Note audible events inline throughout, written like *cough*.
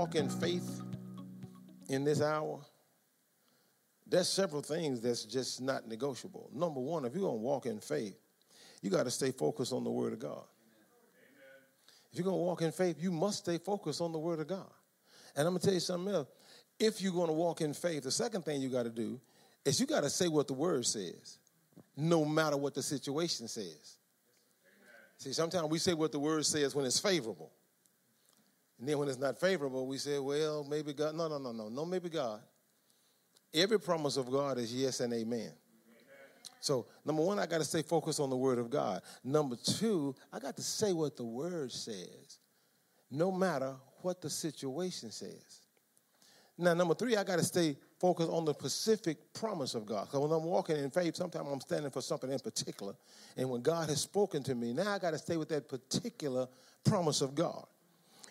Walk in faith in this hour, there's several things that's just not negotiable. Number one, if you're going to walk in faith, you got to stay focused on the Word of God. Amen. If you're going to walk in faith, you must stay focused on the Word of God. And I'm going to tell you something else. If you're going to walk in faith, the second thing you got to do is you got to say what the Word says, no matter what the situation says. Amen. See, sometimes we say what the Word says when it's favorable. And then when it's not favorable, we say, well, maybe God. No, no, no, no. No, maybe God. Every promise of God is yes and amen. So, number one, I got to stay focused on the Word of God. Number two, I got to say what the Word says, no matter what the situation says. Now, number three, I got to stay focused on the specific promise of God. Because when I'm walking in faith, sometimes I'm standing for something in particular. And when God has spoken to me, now I got to stay with that particular promise of God.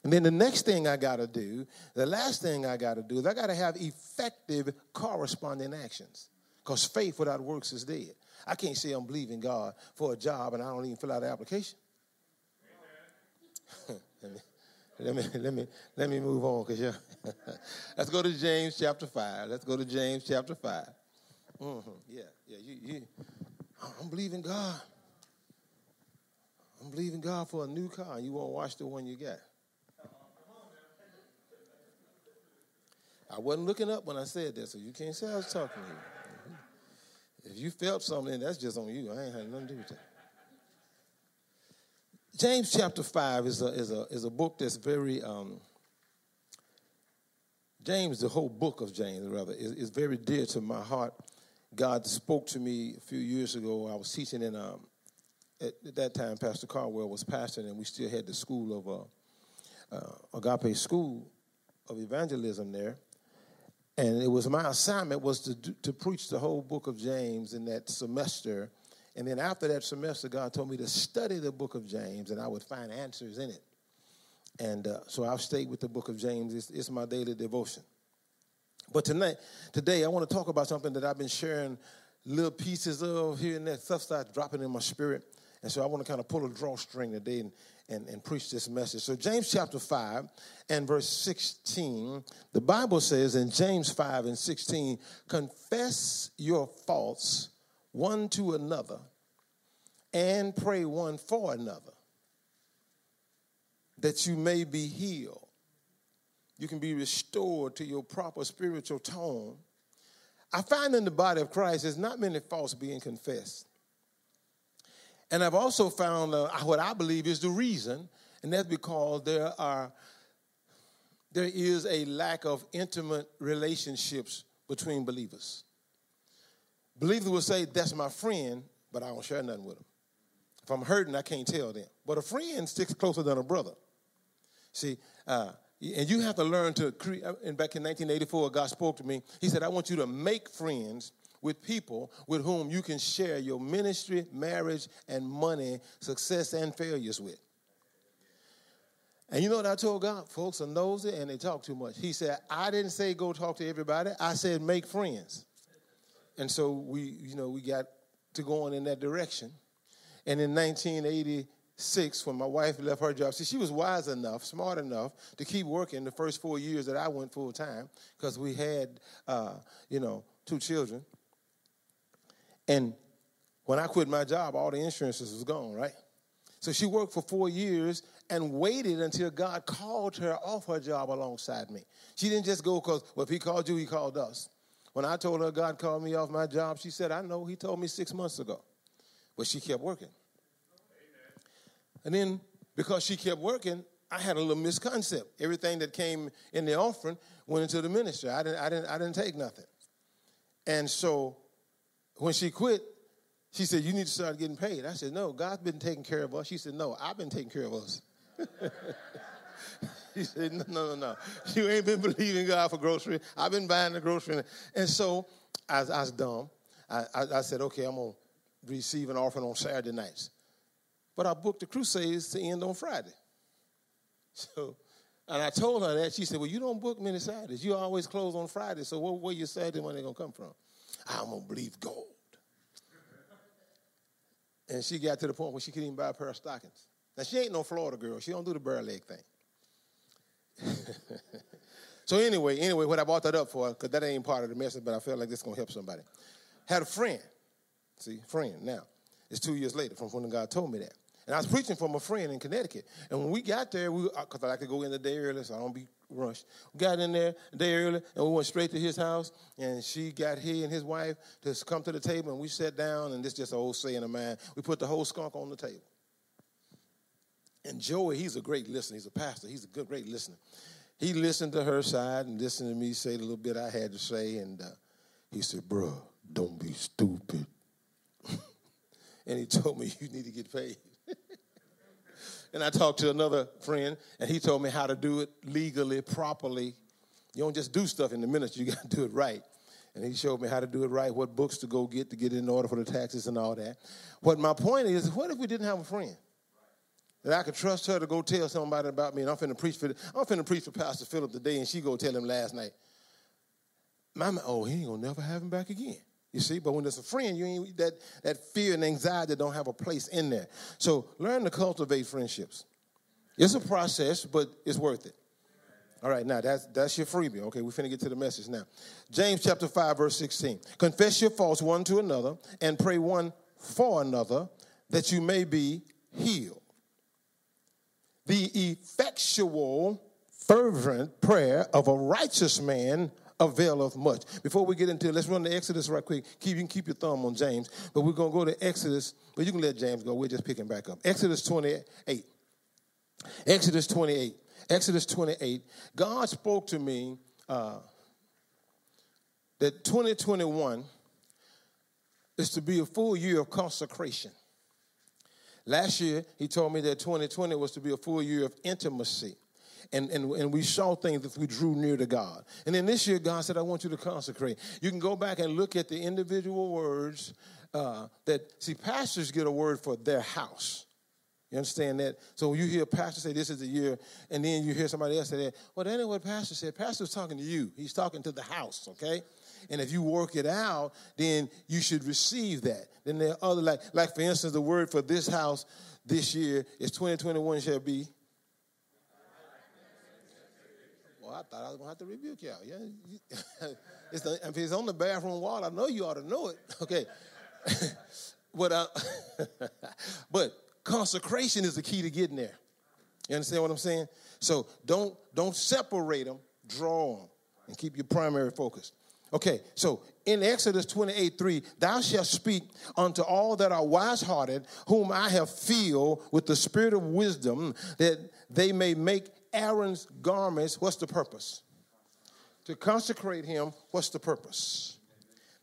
And then the next thing I got to do, the last thing I got to do is I got to have effective corresponding actions. Because faith without works is dead. I can't say I'm believing God for a job and I don't even fill out the application. *laughs* let, me, let, me, let, me, let me move on because yeah. *laughs* Let's go to James chapter 5. Let's go to James chapter 5. Mm-hmm. Yeah, yeah. You, you, I'm believing God. I'm believing God for a new car. You won't watch the one you got. I wasn't looking up when I said that, so you can't say I was talking to you. If you felt something, that's just on you. I ain't had nothing to do with that. James chapter 5 is a, is a, is a book that's very, um, James, the whole book of James, rather, is, is, very dear to my heart. God spoke to me a few years ago. I was teaching in, um, at, at, that time, Pastor Carwell was pastoring, and we still had the school of uh, uh, Agape School of Evangelism there and it was my assignment was to do, to preach the whole book of James in that semester. And then after that semester, God told me to study the book of James, and I would find answers in it. And uh, so I've stayed with the book of James. It's, it's my daily devotion. But tonight, today, I want to talk about something that I've been sharing little pieces of here and there. Stuff starts dropping in my spirit. And so I want to kind of pull a drawstring today and, and, and preach this message. So, James chapter 5 and verse 16, the Bible says in James 5 and 16, confess your faults one to another and pray one for another that you may be healed. You can be restored to your proper spiritual tone. I find in the body of Christ there's not many faults being confessed. And I've also found uh, what I believe is the reason, and that's because there are there is a lack of intimate relationships between believers. Believers will say, "That's my friend," but I don't share nothing with them. If I'm hurting, I can't tell them. But a friend sticks closer than a brother. See, uh, and you have to learn to create. Uh, and back in 1984, God spoke to me. He said, "I want you to make friends with people with whom you can share your ministry, marriage, and money, success, and failures with. And you know what I told God? Folks are nosy and they talk too much. He said, I didn't say go talk to everybody. I said make friends. And so we, you know, we got to going in that direction. And in 1986, when my wife left her job, see, she was wise enough, smart enough to keep working the first four years that I went full time because we had, uh, you know, two children. And when I quit my job, all the insurances was gone, right? So she worked for four years and waited until God called her off her job alongside me. She didn't just go because, well, if he called you, he called us. When I told her God called me off my job, she said, I know, he told me six months ago. But she kept working. Amen. And then because she kept working, I had a little misconcept. Everything that came in the offering went into the ministry. I didn't, I didn't, I didn't take nothing. And so when she quit, she said, You need to start getting paid. I said, No, God's been taking care of us. She said, No, I've been taking care of us. *laughs* he said, no, no, no, no. You ain't been believing God for grocery. I've been buying the grocery. And so I, I was dumb. I, I, I said, okay, I'm going to receive an offering on Saturday nights. But I booked the crusades to end on Friday. *laughs* So, and I told her that. She said, well, you don't book many Saturdays. You always close on Friday. So where, where your Saturday money going to come from? I'm going to believe gold. And she got to the point where she couldn't even buy a pair of stockings. Now, she ain't no Florida girl. She don't do the bare leg thing. *laughs* so anyway, anyway, what I brought that up for, because that ain't part of the message, but I felt like this is going to help somebody. Had a friend. See, friend. Now, it's two years later from when God told me that. And I was preaching from a friend in Connecticut. And when we got there, we because uh, I like to go in the day early, so I don't be rushed. We got in there a day early, and we went straight to his house. And she got he and his wife to come to the table, and we sat down. And this is just an old saying of mine. We put the whole skunk on the table. And Joey, he's a great listener. He's a pastor. He's a good, great listener. He listened to her side and listened to me say the little bit I had to say. And uh, he said, "Bruh, don't be stupid." *laughs* and he told me, "You need to get paid." And I talked to another friend, and he told me how to do it legally, properly. You don't just do stuff in the ministry, you *laughs* got to do it right. And he showed me how to do it right, what books to go get to get in order for the taxes and all that. What my point is, what if we didn't have a friend? That I could trust her to go tell somebody about me, and I'm finna preach for I'm finna preach for Pastor Philip today, and she go tell him last night. Mama, oh, he ain't gonna never have him back again. You see, but when there's a friend, you ain't that that fear and anxiety don't have a place in there. So learn to cultivate friendships. It's a process, but it's worth it. All right, now that's that's your freebie. Okay, we're finna get to the message now. James chapter 5, verse 16. Confess your faults one to another and pray one for another that you may be healed. The effectual, fervent prayer of a righteous man availeth much. Before we get into it, let's run to Exodus right quick. Keep, you can keep your thumb on James, but we're going to go to Exodus, but you can let James go. We're just picking back up. Exodus 28. Exodus 28. Exodus 28. God spoke to me uh, that 2021 is to be a full year of consecration. Last year, he told me that 2020 was to be a full year of intimacy and, and, and we saw things if we drew near to God. And then this year, God said, I want you to consecrate. You can go back and look at the individual words uh, that, see, pastors get a word for their house. You understand that? So you hear a pastor say this is the year, and then you hear somebody else say that. Well, that ain't what pastor said. Pastor's talking to you. He's talking to the house, okay? And if you work it out, then you should receive that. Then there are other like, like for instance, the word for this house this year is 2021 shall be I thought I was going to have to rebuke y'all. Yeah, *laughs* it's the, if it's on the bathroom wall, I know you ought to know it. *laughs* Okay, *laughs* but uh, but consecration is the key to getting there. You understand what I'm saying? So don't don't separate them. Draw them and keep your primary focus. Okay, so in Exodus 28 3, thou shalt speak unto all that are wise hearted, whom I have filled with the spirit of wisdom, that they may make Aaron's garments, what's the purpose? To consecrate him, what's the purpose?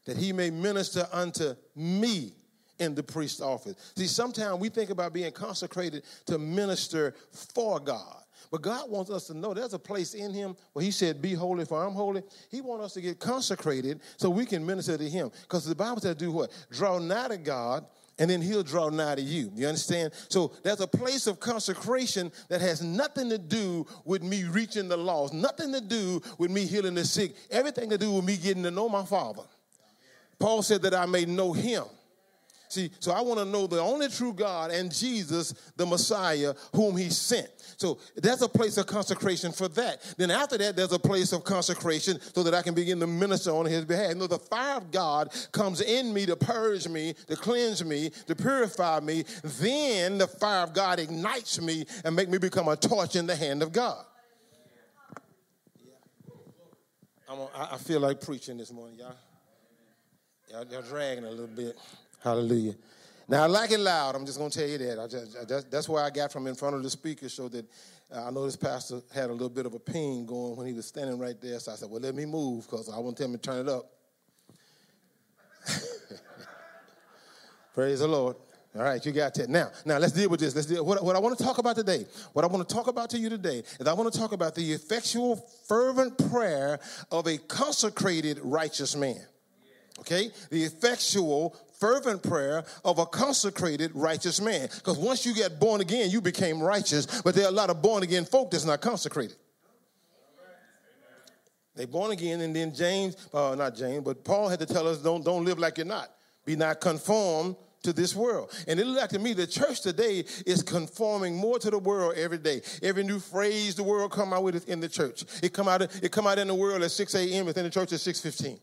That he may minister unto me in the priest office. See, sometimes we think about being consecrated to minister for God. But God wants us to know there's a place in Him where He said, Be holy, for I'm holy. He wants us to get consecrated so we can minister to Him. Because the Bible says, Do what? Draw nigh to God, and then he'll draw nigh to you. You understand? So there's a place of consecration that has nothing to do with me reaching the lost, nothing to do with me healing the sick, everything to do with me getting to know my Father. Paul said that I may know him See, so I want to know the only true God and Jesus, the Messiah, whom he sent. So that's a place of consecration for that. Then after that, there's a place of consecration so that I can begin to minister on his behalf. You know, the fire of God comes in me to purge me, to cleanse me, to purify me. Then the fire of God ignites me and make me become a torch in the hand of God. A, i feel like preaching this morning, y'all. Y'all, y'all dragging a little bit. Hallelujah. Now I like it loud. I'm just going to tell you that. I just, I just, that's where I got from in front of the speaker, so that uh, I know this pastor had a little bit of a ping going when he was standing right there. So I said, "Well, let me move because I want him to turn it up." *laughs* Praise the Lord. All right, you got that. Now, now let's deal with this. Let's deal. What, what I want to talk about today, what I want to talk about to you today, is I want to talk about the effectual, fervent prayer of a consecrated righteous man. Okay, the effectual, fervent prayer of a consecrated righteous man. Because once you get born again, you became righteous. But there are a lot of born again folk that's not consecrated. They born again, and then James, uh, not James, but Paul had to tell us, don't don't live like you're not. Be not conformed to this world. And it looks like to me the church today is conforming more to the world every day. Every new phrase the world come out with in the church. It come out, it come out in the world at 6 a.m. within the church at 6.15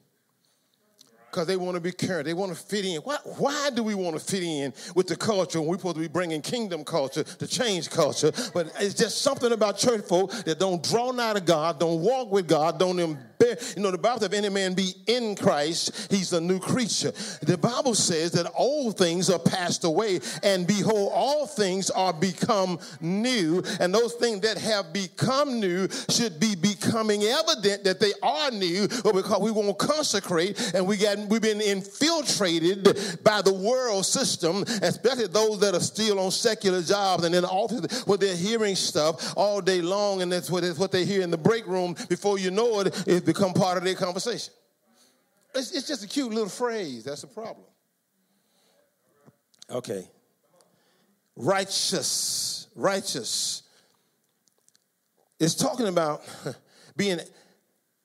because they want to be current. They want to fit in. Why, why do we want to fit in with the culture when we're supposed to be bringing kingdom culture to change culture? But it's just something about church folk that don't draw nigh to God, don't walk with God, don't embed. You know, the Bible says, if any man be in Christ, he's a new creature. The Bible says that old things are passed away, and behold, all things are become new. And those things that have become new should be becoming evident that they are new, but because we won't consecrate and we got we've been infiltrated by the world system, especially those that are still on secular jobs and in the office where they're hearing stuff all day long, and that's what, that's what they hear in the break room. Before you know it, it's become part of their conversation. It's, it's just a cute little phrase. That's the problem. Okay. Righteous. Righteous. It's talking about *laughs* being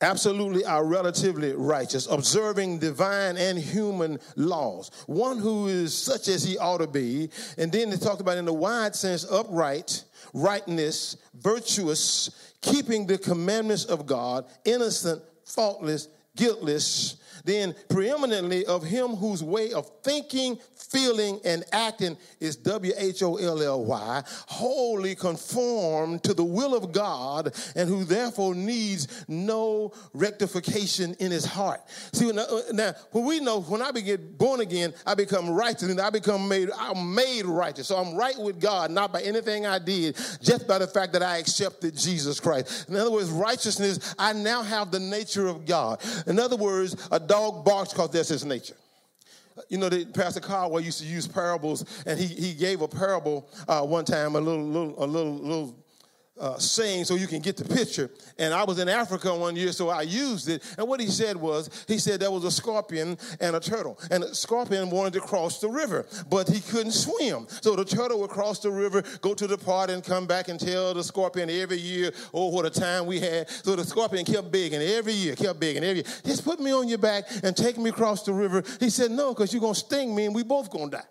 absolutely are relatively righteous, observing divine and human laws. One who is such as he ought to be. And then they talked about in the wide sense upright, rightness, virtuous, keeping the commandments of God, innocent, faultless, guiltless. Then preeminently of him whose way of thinking, feeling, and acting is W H O L L Y, wholly conformed to the will of God, and who therefore needs no rectification in his heart. See, now, uh, when we know, when I get born again, I become righteous, and I become made, I'm made righteous. So I'm right with God, not by anything I did, just by the fact that I accepted Jesus Christ. In other words, righteousness, I now have the nature of God. In other words, a dog barks because that's his nature you know, the, Pastor Caldwell used to use parables, and he, he gave a parable uh, one time, a little, little, a little, little uh, saying so you can get the picture. And I was in Africa one year, so I used it. And what he said was, he said there was a scorpion and a turtle. And the scorpion wanted to cross the river, but he couldn't swim. So the turtle would cross the river, go to the part, and come back and tell the scorpion every year, oh, what a time we had. So the scorpion kept begging every year, kept begging every year. Just put me on your back and take me across the river. He said, no, because you're going to sting me and we both going to die.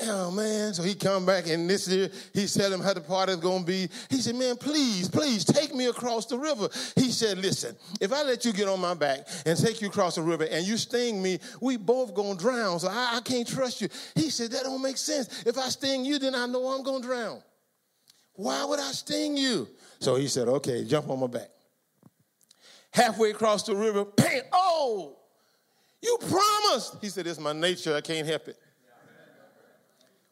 Oh man, so he come back and this year he said him how the party's gonna be. He said, Man, please, please take me across the river. He said, Listen, if I let you get on my back and take you across the river and you sting me, we both gonna drown. So I, I can't trust you. He said, That don't make sense. If I sting you, then I know I'm gonna drown. Why would I sting you? So he said, Okay, jump on my back. Halfway across the river, bang, oh, you promised. He said, It's my nature, I can't help it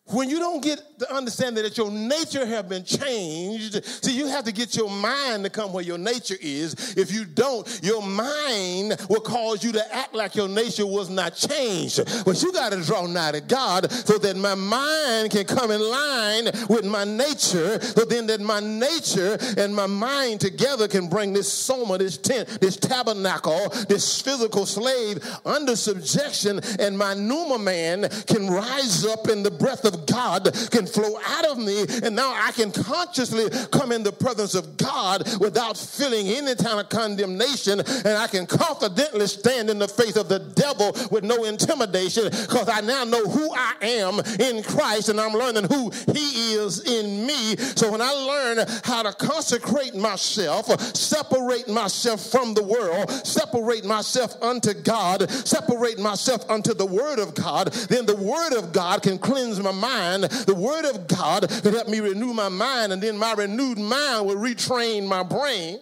when you don't get the understanding that your nature have been changed see you have to get your mind to come where your nature is. If you don't your mind will cause you to act like your nature was not changed. But you got to draw nigh to god so that my mind can come in line with my nature so then that my nature and my mind together can bring this soma this tent this tabernacle this physical slave under subjection and my pneuma man can rise up in the breath of God can flow out of me, and now I can consciously come in the presence of God without feeling any kind of condemnation, and I can confidently stand in the face of the devil with no intimidation because I now know who I am in Christ, and I'm learning who He is in me. So when I learn how to consecrate myself, separate myself from the world, separate myself unto God, separate myself unto the Word of God, then the Word of God can cleanse my mind mind, the Word of God can help me renew my mind, and then my renewed mind will retrain my brain.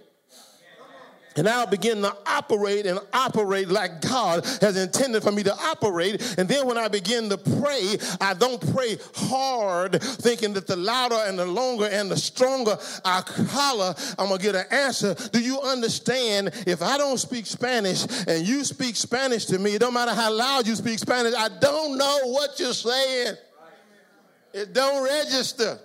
And I'll begin to operate and operate like God has intended for me to operate. And then when I begin to pray, I don't pray hard, thinking that the louder and the longer and the stronger I holler, I'm going to get an answer. Do you understand? If I don't speak Spanish and you speak Spanish to me, it don't matter how loud you speak Spanish, I don't know what you're saying. It don't register.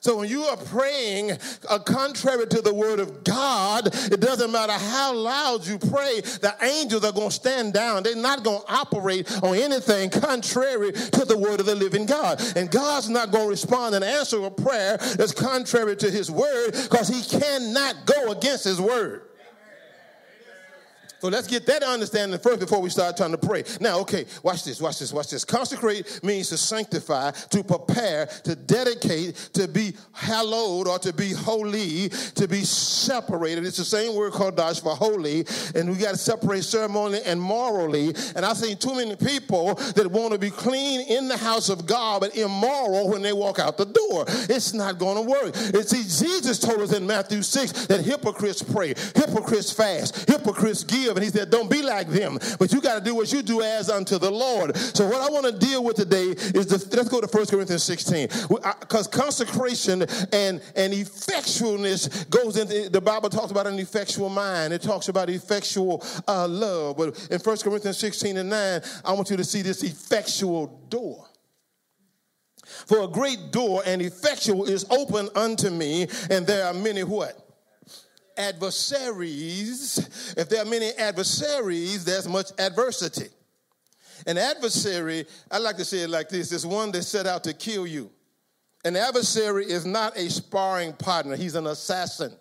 So when you are praying uh, contrary to the word of God, it doesn't matter how loud you pray, the angels are going to stand down. They're not going to operate on anything contrary to the word of the living God. And God's not going to respond and answer a prayer that's contrary to his word because he cannot go against his word. So let's get that understanding first before we start trying to pray. Now, okay, watch this, watch this, watch this. Consecrate means to sanctify, to prepare, to dedicate, to be hallowed or to be holy, to be separated. It's the same word qadash for holy, and we got to separate ceremonially and morally. And I've seen too many people that want to be clean in the house of God, but immoral when they walk out the door. It's not going to work. It's see, Jesus told us in Matthew 6 that hypocrites pray, hypocrites fast, hypocrites give and he said, Don't be like them, but you got to do what you do as unto the Lord. So, what I want to deal with today is the, let's go to 1 Corinthians 16. Because consecration and, and effectualness goes into the Bible talks about an effectual mind, it talks about effectual uh, love. But in 1 Corinthians 16 and 9, I want you to see this effectual door. For a great door and effectual is open unto me, and there are many what? Adversaries, if there are many adversaries, there's much adversity. An adversary, I like to say it like this, is one that set out to kill you. An adversary is not a sparring partner, he's an assassin.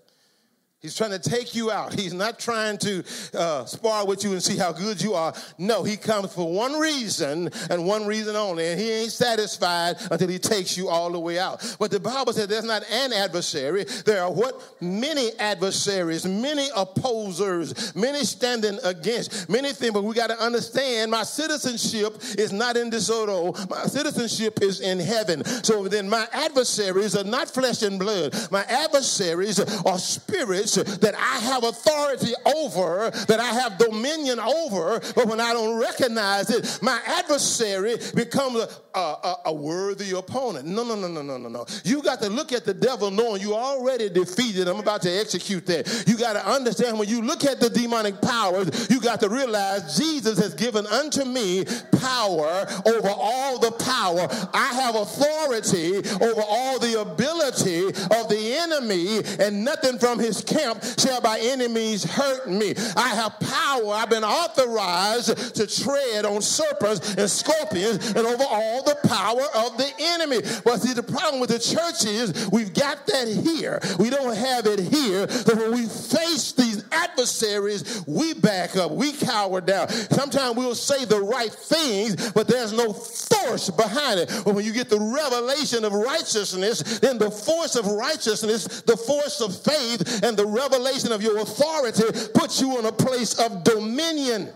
He's trying to take you out. He's not trying to uh, spar with you and see how good you are. No, he comes for one reason and one reason only. And he ain't satisfied until he takes you all the way out. But the Bible said there's not an adversary. There are what? Many adversaries, many opposers, many standing against, many things. But we got to understand my citizenship is not in this world. My citizenship is in heaven. So then my adversaries are not flesh and blood. My adversaries are spirits that I have authority over, that I have dominion over, but when I don't recognize it, my adversary becomes a, a, a worthy opponent. No, no, no, no, no, no, no. You got to look at the devil knowing you already defeated. I'm about to execute that. You got to understand when you look at the demonic powers, you got to realize Jesus has given unto me power over all the power. I have authority over all the ability of the enemy, and nothing from his camp shall by enemies hurt me. I have power. I've been authorized to tread on serpents and scorpions and over all the power of the enemy. But see, the problem with the church is we've got that here. We don't have it here. So when we face these adversaries, we back up, we cower down. Sometimes we'll say the right things, but there's no force behind it. But when you get the revelation of righteousness, then the force of righteousness, the force of faith, and the revelation of your authority puts you in a place of dominion.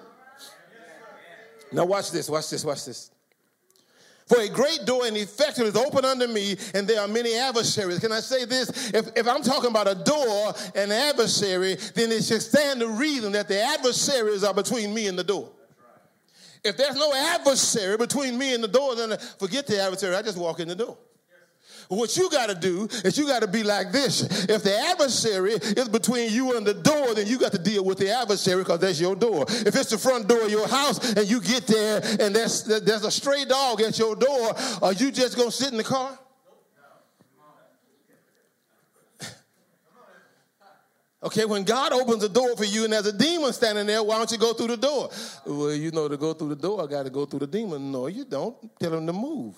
Now, watch this, watch this, watch this. For a great door and effective is open unto me, and there are many adversaries. Can I say this? If, if I'm talking about a door and an adversary, then it should stand to reason that the adversaries are between me and the door. If there's no adversary between me and the door, then forget the adversary. I just walk in the door. What you got to do is you got to be like this. If the adversary is between you and the door, then you got to deal with the adversary because that's your door. If it's the front door of your house and you get there and there's, there's a stray dog at your door, are you just going to sit in the car? Okay, when God opens the door for you and there's a demon standing there, why don't you go through the door? Well, you know, to go through the door, I got to go through the demon. No, you don't. Tell him to move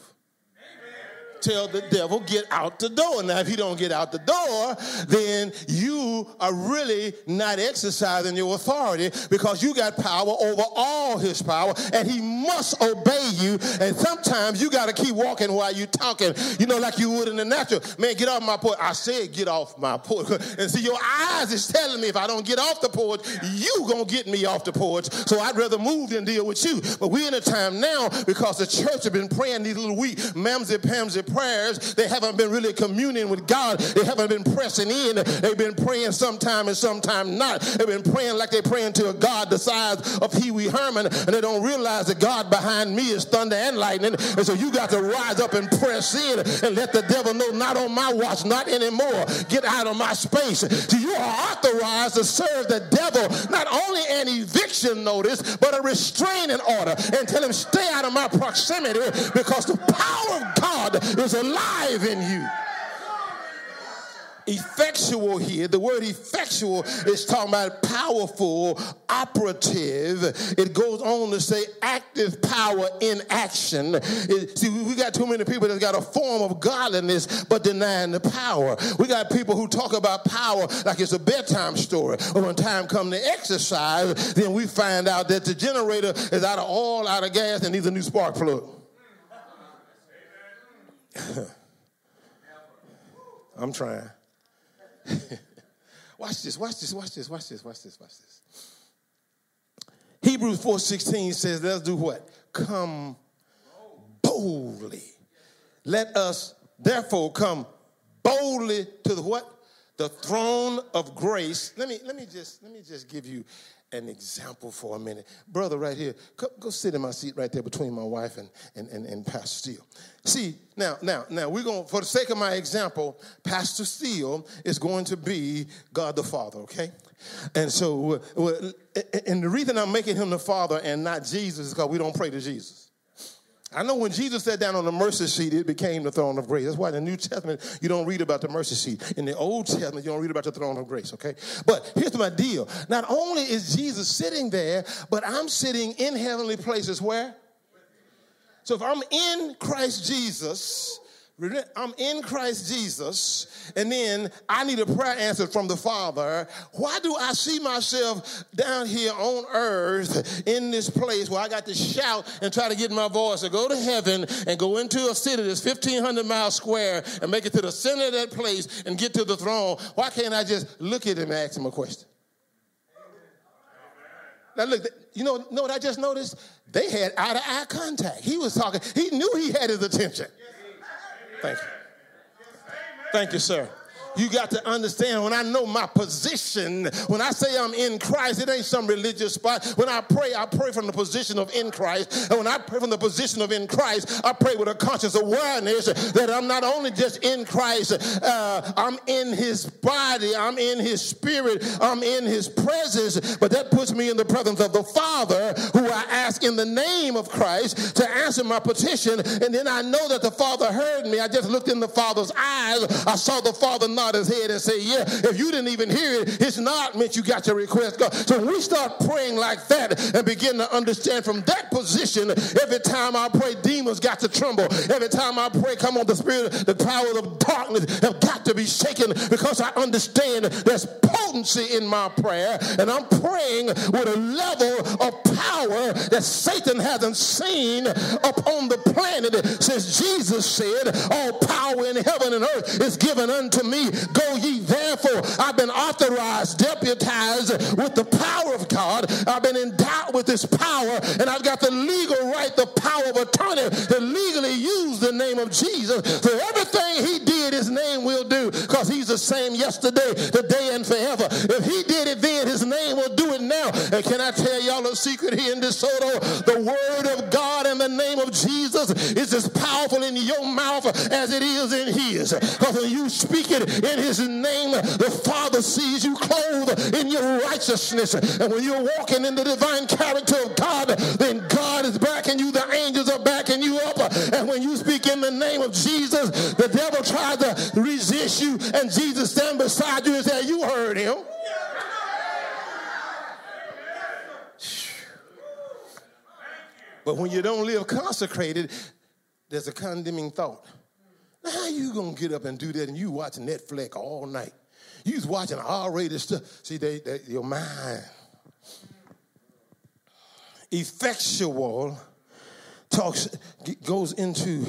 tell the devil, get out the door. Now, if he don't get out the door, then you are really not exercising your authority because you got power over all his power and he must obey you. And sometimes you got to keep walking while you're talking, you know, like you would in the natural. Man, get off my porch. I said, get off my porch. *laughs* And see, your eyes is telling me if I don't get off the porch, you going to get me off the porch. So I'd rather move than deal with you. But we're in a time now because the church have been praying these little weak, mamsy, pamsy prayers, they haven't been really communing with God. They haven't been pressing in. They've been praying sometime and sometime not. They've been praying like they're praying to a God the size of Pee Wee Herman, and they don't realize that God behind me is thunder and lightning. And so you got to rise up and press in and let the devil know, not on my watch, not anymore. Get out of my space. See, you are authorized to serve the devil not only an eviction notice, but a restraining order and tell him, stay out of my proximity because the power of God is alive in you effectual here. The word effectual is talking about powerful, operative. It goes on to say active power in action. It, see, we got too many people that got a form of godliness but denying the power. We got people who talk about power like it's a bedtime story. But when time comes to exercise, then we find out that the generator is out of oil, out of gas, and needs a new spark plug. *coughs* I'm trying. *laughs* watch this, watch this, watch this, watch this, watch this, watch this. Hebrews 4:16 says, let's do what? Come boldly. Let us therefore come boldly to the what? The throne of grace. Let me let me just let me just give you an example for a minute. Brother, right here, go, go sit in my seat right there between my wife and, and, and, and Pastor Steele. See, now, now, now, we're going, for the sake of my example, Pastor Steele is going to be God the Father, okay? And so, and the reason I'm making him the Father and not Jesus is because we don't pray to Jesus. I know when Jesus sat down on the mercy seat, it became the throne of grace. That's why in the New Testament, you don't read about the mercy seat. In the Old Testament, you don't read about the throne of grace, okay? But here's my deal. Not only is Jesus sitting there, but I'm sitting in heavenly places where? So if I'm in Christ Jesus, I'm in Christ Jesus, and then I need a prayer answer from the Father. Why do I see myself down here on earth in this place where I got to shout and try to get my voice to go to heaven and go into a city that's 1,500 miles square and make it to the center of that place and get to the throne? Why can't I just look at him and ask him a question? Now, look, you know, know what I just noticed? They had eye to eye contact. He was talking, he knew he had his attention. Thank you. Thank you, sir. You got to understand when I know my position, when I say I'm in Christ, it ain't some religious spot. When I pray, I pray from the position of in Christ. And when I pray from the position of in Christ, I pray with a conscious awareness that I'm not only just in Christ, uh, I'm in his body, I'm in his spirit, I'm in his presence, but that puts me in the presence of the Father who I ask in the name of Christ to answer my petition. And then I know that the Father heard me. I just looked in the Father's eyes. I saw the Father not nod his head and say, Yeah, if you didn't even hear it, it's not meant you got your request. God. So when we start praying like that and begin to understand from that position, every time I pray, demons got to tremble. Every time I pray, come on, the spirit, the powers of darkness have got to be shaken because I understand there's potency in my prayer. And I'm praying with a level of power that Satan hasn't seen upon the planet since Jesus said, All power in heaven and earth is given unto me. Go ye therefore. I've been authorized, deputized with the power of God. I've been endowed with this power, and I've got the legal right, the power of attorney to legally use the name of Jesus. For everything he did, his name will do, because he's the same yesterday, today, and forever. If he did it then, his name will do it now. And can I tell y'all a secret here in DeSoto? The word of God and the name of Jesus is as powerful in your mouth as it is in his. Because when you speak it in his name, the Father sees you clothed in your righteousness. And when you're walking in the divine character of God, then God is backing you, the angels are backing you up. And when you speak in the name of Jesus, the devil tries to resist you, and Jesus stand beside you and say, You heard him. But when you don't live consecrated, there's a condemning thought. How you gonna get up and do that and you watch Netflix all night? You's watching R-rated stuff. See, they, they, your mind. Effectual, talks goes into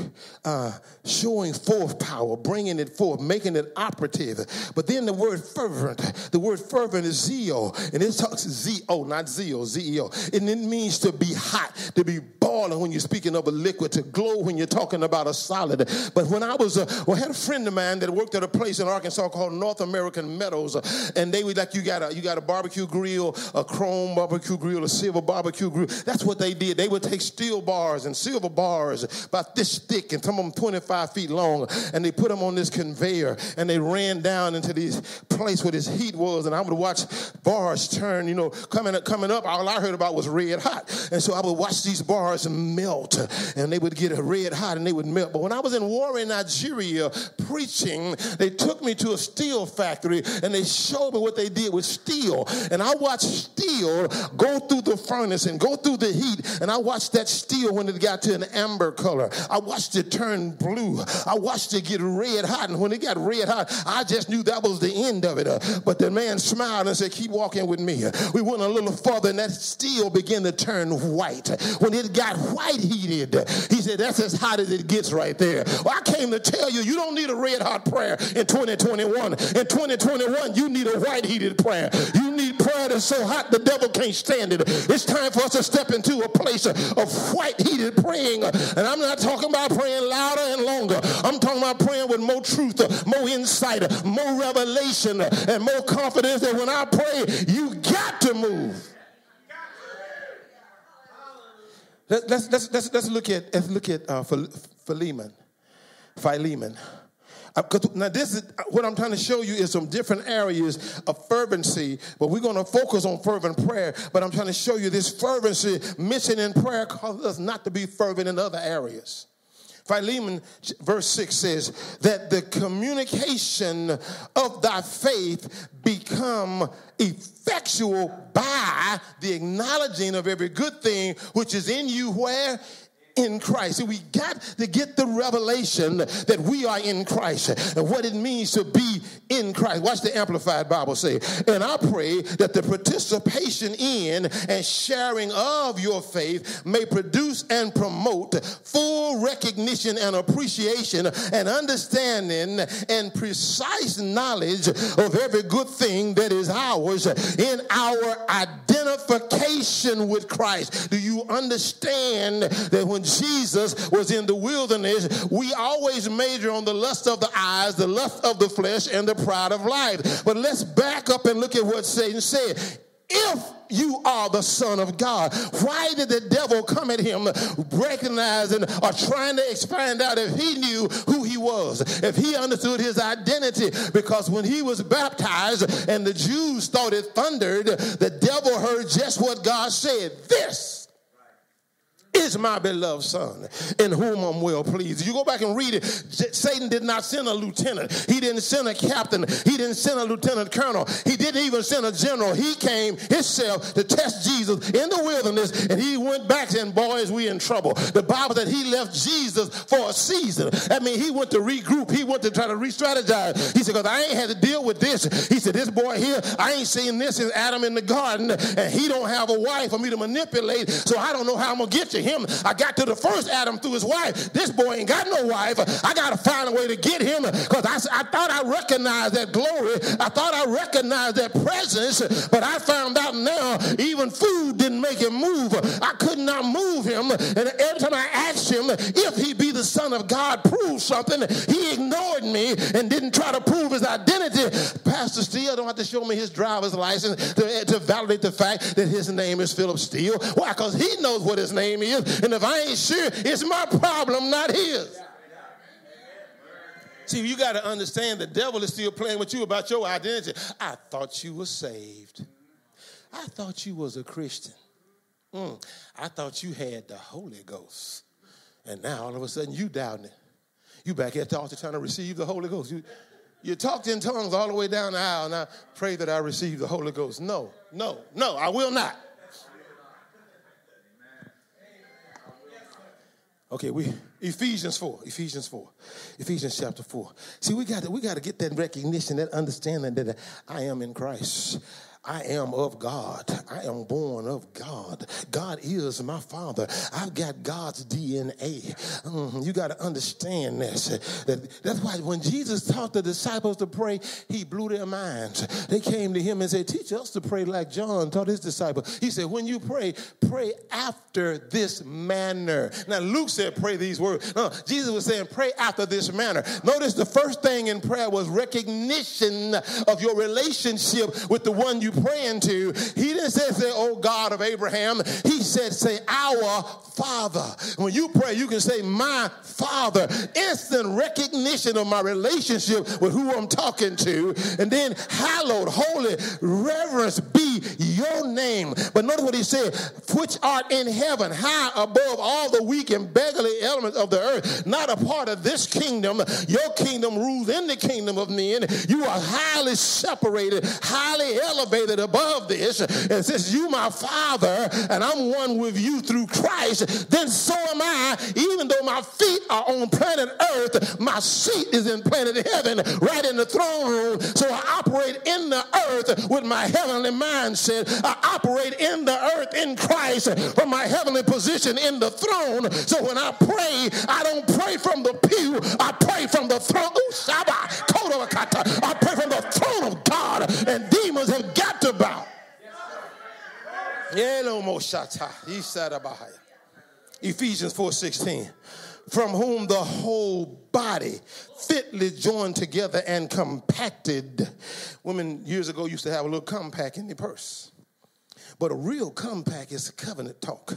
uh, showing forth power, bringing it forth, making it operative. But then the word fervent, the word fervent is zeal, and it talks z-o, not zeal, z-e-o, and it means to be hot, to be boiling when you're speaking of a liquid, to glow when you're talking about a solid. But when I was, uh, well, I had a friend of mine that worked at a place in Arkansas called North American Meadows, uh, and they would like you got a you got a barbecue grill, a chrome barbecue grill, a silver barbecue grill. That's what they did. They would take steel bars and silver bars about this thick and some of them 25 feet long, and they put them on this conveyor and they ran down into this place where this heat was, and I would watch bars turn, you know, coming up, coming up. All I heard about was red hot, and so I would watch these bars melt, and they would get red hot and they would melt. But when I was in Warri, Nigeria, preaching, they took me to a steel factory and they showed me what they did with steel, and I watched steel go through the furnace and go through the heat, and I watched that steel when it got to an amber color. I watched it turn blue. I watched it get red hot. And when it got red hot, I just knew that was the end of it. Uh, but the man smiled and said, Keep walking with me. We went a little further, and that steel began to turn white. When it got white heated, he said, That's as hot as it gets right there. Well, I came to tell you, you don't need a red hot prayer in 2021. In 2021, you need a white heated prayer. You need prayer that's so hot the devil can't stand it. It's time for us to step into a place of white heated praying. And I'm not talking about praying louder and longer. I'm talking about praying with more truth, more insight, more revelation, and more confidence that when I pray, you got to move. Let, us let's, let's, let's look at, let's look at uh, Philemon. Philemon. Uh, now, this is what I'm trying to show you is some different areas of fervency, but we're going to focus on fervent prayer. But I'm trying to show you this fervency mission in prayer causes us not to be fervent in other areas. Philemon, verse 6 says, that the communication of thy faith become effectual by the acknowledging of every good thing which is in you where in Christ. we got to get the revelation that we are in Christ and what it means to be in Christ. Watch the Amplified Bible say. And I pray that the participation in and sharing of your faith may produce and promote full recognition and appreciation and understanding and precise knowledge of every good thing that is ours in our identification with Christ. Do you understand that when Jesus was in the wilderness, we always major on the lust of the eyes, the lust of the flesh, and the pride of life. But let's back up and look at what Satan said. If you are the Son of God, why did the devil come at him recognizing or trying to expand out if he knew who he was, if he understood his identity? Because when he was baptized and the Jews thought it thundered, the devil heard just what God said. This is my beloved son in whom I'm well pleased. You go back and read it. Satan did not send a lieutenant. He didn't send a captain. He didn't send a lieutenant colonel. He didn't even send a general. He came himself to test Jesus in the wilderness and he went back saying, boys, we in trouble. The Bible said he left Jesus for a season. I mean, he went to regroup. He went to try to re-strategize. He said, because I ain't had to deal with this. He said, this boy here, I ain't seen this in Adam in the garden and he don't have a wife for me to manipulate. So I don't know how I'm going to get to him. I got to the first Adam through his wife. This boy ain't got no wife. I got to find a way to get him because I, I thought I recognized that glory. I thought I recognized that presence, but I found out now even food didn't make him move. I could not move him. And every time I asked him if he be the son of God, prove something, he ignored me and didn't try to prove his identity. Pastor Steele don't have to show me his driver's license to, eh, to validate the fact that his name is Philip Steele. Why? Because he knows what his name is. And if I ain't sure, it's my problem, not his. See, you got to understand the devil is still playing with you about your identity. I thought you were saved. I thought you was a Christian. Mm, I thought you had the Holy Ghost. And now all of a sudden you doubting it. You back at the altar trying to receive the Holy Ghost. You, you talked in tongues all the way down the aisle. Now pray that I receive the Holy Ghost. No, no, no, I will not. Okay, we Ephesians 4. Ephesians 4. Ephesians chapter 4. See, we got to we got to get that recognition, that understanding that I am in Christ. I am of God. I am born of God. God is my father. I've got God's DNA. Mm-hmm. You got to understand this. That, that's why when Jesus taught the disciples to pray, he blew their minds. They came to him and said, Teach us to pray like John taught his disciples. He said, When you pray, pray after this manner. Now, Luke said, Pray these words. No, Jesus was saying, Pray after this manner. Notice the first thing in prayer was recognition of your relationship with the one you praying to, he didn't say, say, oh God of Abraham. He said, say, our Father. When you pray, you can say, my Father. Instant recognition of my relationship with who I'm talking to. And then, hallowed, holy, reverence be your name. But notice what he said, which art in heaven, high above all the weak and beggarly elements of the earth, not a part of this kingdom. Your kingdom rules in the kingdom of men. You are highly separated, highly elevated above this. And since you, my Father, and I'm one with you through Christ, then so am I. Even though my feet are on planet Earth, my seat is in planet heaven, right in the throne room. So I operate in the earth with my heavenly mindset. I operate in the earth in Christ from my heavenly position in the throne. So when I pray, I don't pray from the pew, I pray from the throne. I pray from the throne of God, and demons have got talked about. Ephesians 4:16. From whom the whole body fitly joined together and compacted. Women years ago used to have a little compact in their purse. But a real compact is a covenant talk.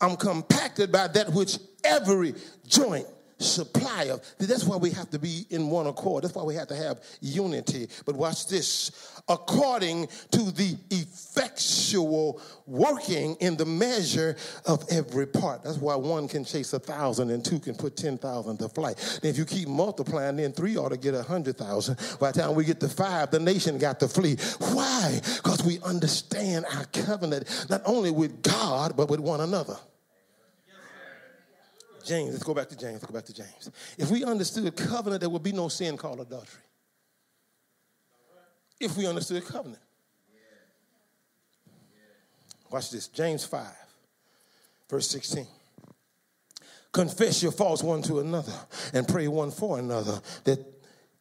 I'm compacted by that which every joint supply of. That's why we have to be in one accord. That's why we have to have unity. But watch this according to the effectual working in the measure of every part. That's why one can chase a thousand and two can put 10,000 to flight. And if you keep multiplying, then three ought to get a hundred thousand. By the time we get to five, the nation got to flee. Why? Because we understand our covenant not only with God, but with one another. James, let's go back to James. Let's go back to James. If we understood covenant, there would be no sin called adultery. If we understood covenant. Watch this James 5, verse 16. Confess your faults one to another and pray one for another that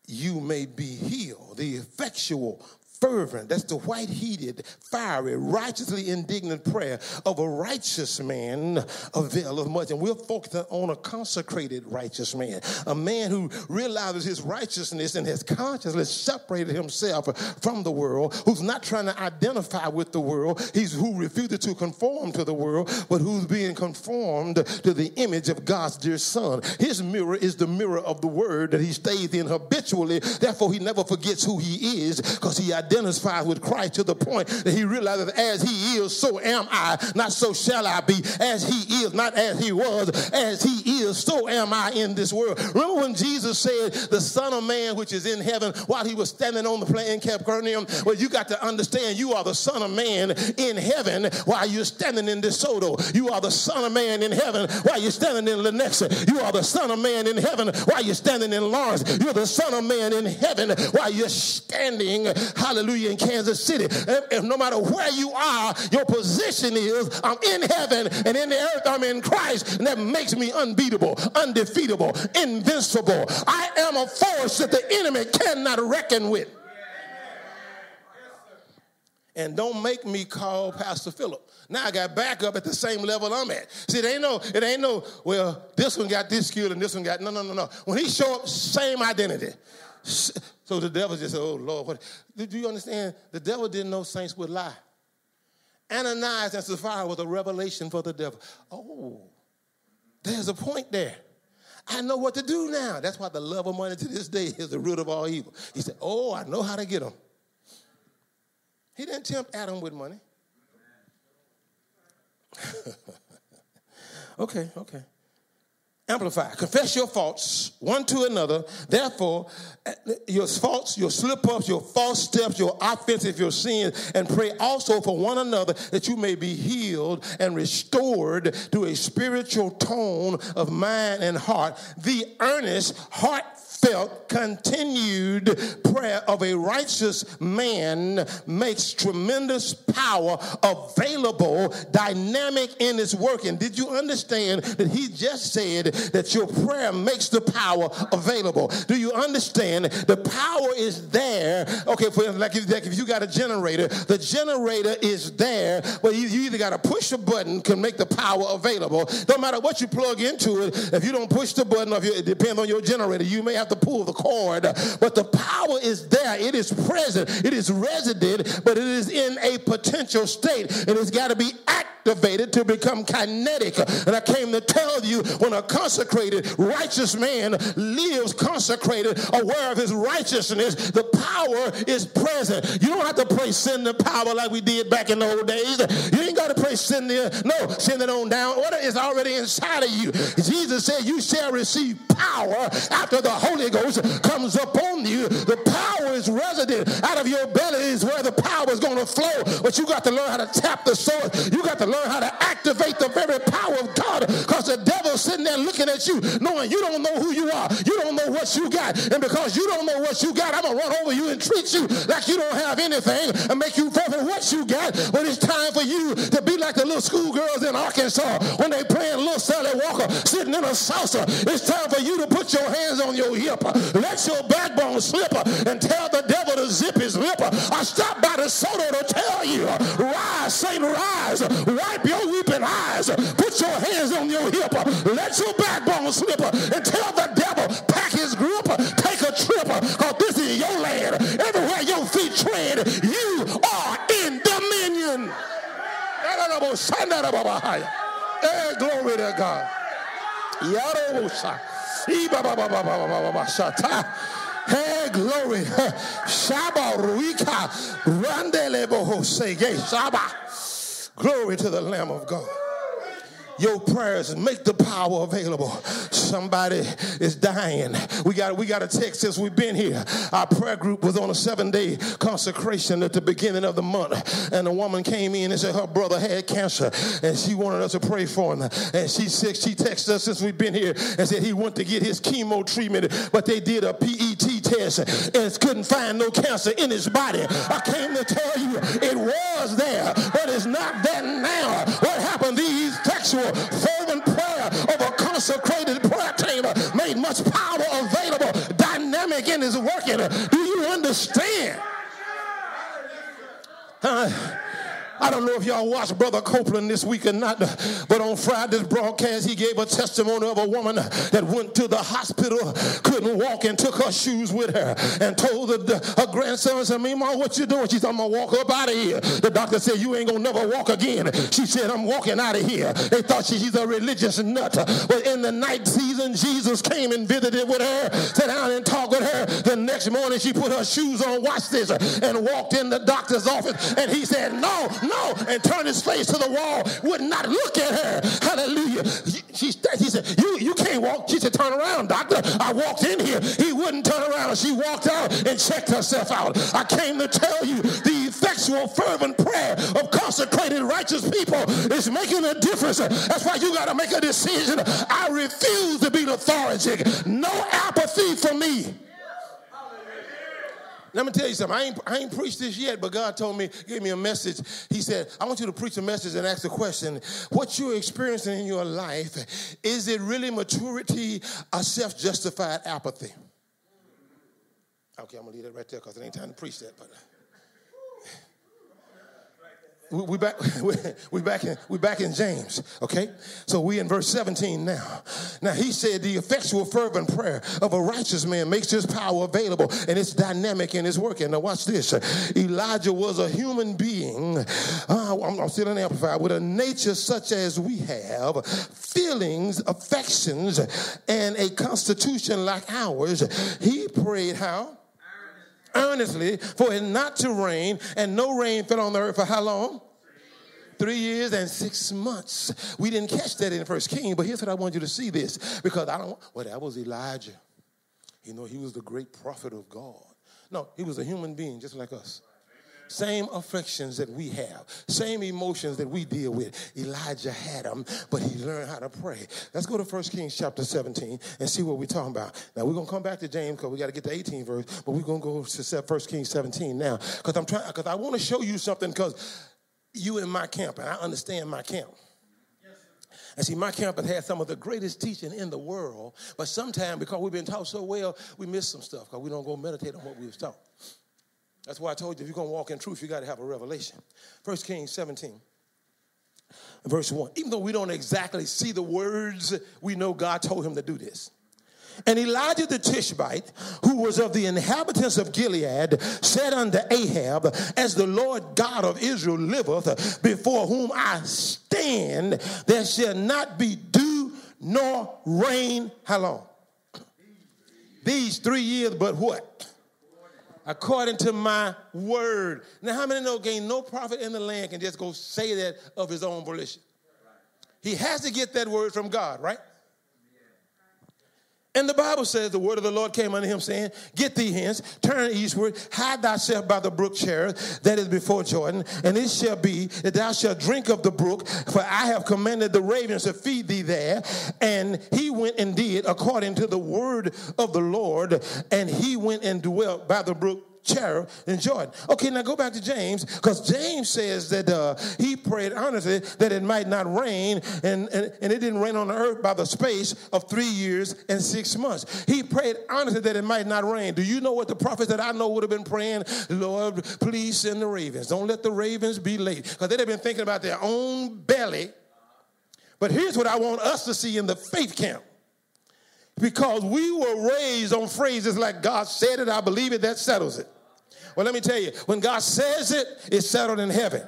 you may be healed. The effectual, fervent, that's the white heated, fiery, righteously indignant prayer of a righteous man availeth much. And we're focusing on a consecrated righteous man, a man who realizes his righteousness and has consciously separated himself from the world, who's not trying to identify with the world, he's who refuses to conform to the world, but who's being conformed to the image of God's dear son. His mirror is the mirror of the word that he stays in habitually. Therefore, he never forgets who he is because he identifies identifies with Christ to the point that he realizes as he is, so am I, not so shall I be. As he is, not as he was, as he is, so am I in this world. Remember when Jesus said, The Son of Man which is in heaven, while he was standing on the plain in Capernaum? Well, you got to understand you are the Son of Man in heaven while you're standing in DeSoto. You are the Son of Man in heaven while you're standing in Lenexa. You are the Son of Man in heaven while you're standing in Lawrence. You're the Son of Man in heaven while you're standing, hallelujah hallelujah, in Kansas City. If, if no matter where you are, your position is I'm in heaven and in the earth I'm in Christ. And that makes me unbeatable, undefeatable, invincible. I am a force that the enemy cannot reckon with. And don't make me call Pastor Philip. Now I got back up at the same level I'm at. See, it ain't no, it ain't no, well, this one got this skill and this one got, no, no, no, no. When he show up, same identity. So the devil just said, Oh Lord, what? Do you understand? The devil didn't know saints would lie. Ananias and Sapphira was a revelation for the devil. Oh, there's a point there. I know what to do now. That's why the love of money to this day is the root of all evil. He said, Oh, I know how to get them. He didn't tempt Adam with money. *laughs* okay, okay. Amplify. Confess your faults one to another. Therefore, eh, your faults, your slip ups, your false steps, your offenses, your sins, and pray also for one another that you may be healed and restored to a spiritual tone of mind and heart. The earnest, heart heartfelt, continued prayer of a righteous man makes tremendous power available, dynamic in its working. Did you understand that he just said that your prayer makes the power available? Do you understand the power is there? Okay, for like if, like if you got a generator, the generator is there, but you, you either got to push a button can make the power available. Don't matter what you plug into it, if you don't push the button, if you, it depends on your generator, you may have to pull the cord, but the power is there. It is present. It is resident, but it is in a potential state. And it's got to be activated to become kinetic. And I came to tell you when a consecrated, righteous man lives consecrated, aware of his righteousness, the power is present. You don't have to pray send the power like we did back in the old days. You ain't got to pray send the, no, send it on down. Order is already inside of you. Jesus said, You shall receive power after the Holy Ghost comes upon you. The power is resident out of your belly is where the power is going to flow. But you got to learn how to tap the source. You got to learn how to activate the very power of God because the devil's sitting there looking at you knowing you don't know who you are. You don't know what you got. And because you don't know what you got, I'm going to run over you and treat you like you don't have anything and make you forfeit what you got. But it's time for you to be like the little schoolgirls in Arkansas when they playing little Sally Walker sitting in a salsa. It's time for you to put your hands on your hip. Let your backbone slip and tell the devil to zip his lip. I stopped by DeSoto to tell you, rise, Satan, rise. Wipe your weeping eyes. Put your hands on your hip. Let your backbone slip and tell the devil, pack his grip, take a trip, because this is your land. Everywhere your feet tread, you are in dominion. Hey, glory to God. Hey, glory. Shaba Ruika. Randele Bohose. Shaba. Glory to the Lamb of God your prayers make the power available. Somebody is dying. We got we got a text since we've been here. Our prayer group was on a seven-day consecration at the beginning of the month, and a woman came in and said her brother had cancer, and she wanted us to pray for him. And she said she texted us since we've been here and said he went to get his chemo treatment, but they did a PET test and couldn't find no cancer in his body. I came to tell you it was there, but it's not there now. What happened? These textual fervent prayer of a consecrated prayer team made much power available, dynamic in his working. Do you understand? Uh, I don't know if y'all watched Brother Copeland this week or not, but on Friday's broadcast, he gave a testimony of a woman that went to the hospital, couldn't walk, and took her shoes with her, and told her, her grandson, said, Mama, what you doing? She said, I'm going to walk up out of here. The doctor said, you ain't going to never walk again. She said, I'm walking out of here. They thought she, she's a religious nut. But in the night season, Jesus came and visited with her, sat down and talked with her. The next morning, she put her shoes on, watch this, and walked in the doctor's office, and he said, no, no, and turned his face to the wall, would not look at her. Hallelujah. She, he said, you, you can't walk. She said, turn around, doctor. I walked in here. He wouldn't turn around. She walked out and checked herself out. I came to tell you the effectual, fervent prayer of consecrated righteous people is making a difference. That's why you got to make a decision. I refuse to be lethargic. No apathy for me. Let me tell you something. I ain't, I ain't preached this yet, but God told me, gave me a message. He said, I want you to preach a message and ask the question what you're experiencing in your life, is it really maturity or self justified apathy? Okay, I'm going to leave that right there because it ain't time to preach that. But we back *laughs* we back in we back in James, okay? So we in verse 17 now. Now he said the effectual fervent prayer of a righteous man makes his power available and it's dynamic and it's working. Now watch this. Elijah was a human being. Uh, I'm, I'm still an with a nature such as we have, feelings, affections, and a constitution like ours. He prayed how? Earnestly for it not to rain, and no rain fell on the earth for how long? three years and six months. We didn't catch that in First King, but here's what I want you to see this because I don't. Well, that was Elijah. You know, he was the great prophet of God. No, he was a human being just like us. Same affections that we have, same emotions that we deal with. Elijah had them, but he learned how to pray. Let's go to 1 Kings chapter 17 and see what we're talking about. Now we're gonna come back to James because we got to get to 18 verse, but we're gonna go to 1 Kings 17 now because I'm trying because I want to show you something because you in my camp and I understand my camp. And see, my camp has had some of the greatest teaching in the world, but sometimes because we've been taught so well, we miss some stuff because we don't go meditate on what we was taught. That's why I told you if you're going to walk in truth, you got to have a revelation. First Kings 17, verse 1. Even though we don't exactly see the words, we know God told him to do this. And Elijah the Tishbite, who was of the inhabitants of Gilead, said unto Ahab, As the Lord God of Israel liveth, before whom I stand, there shall not be dew nor rain. How long? These three years, but what? According to my word. Now, how many know gain no prophet in the land can just go say that of his own volition? He has to get that word from God, right? And the Bible says the word of the Lord came unto him, saying, Get thee hence, turn eastward, hide thyself by the brook Cherith that is before Jordan, and it shall be that thou shalt drink of the brook, for I have commanded the ravens to feed thee there. And he went and did according to the word of the Lord, and he went and dwelt by the brook Cherith in Jordan. Okay, now go back to James, because James says that uh, he prayed earnestly that it might not rain, and, and, and it didn't rain on the earth by the space of three years and six months. He prayed earnestly that it might not rain. Do you know what the prophets that I know would have been praying? Lord, please send the ravens. Don't let the ravens be late, because they'd have been thinking about their own belly. But here's what I want us to see in the faith camp because we were raised on phrases like God said it, I believe it, that settles it. Well, let me tell you, when God says it, it's settled in heaven.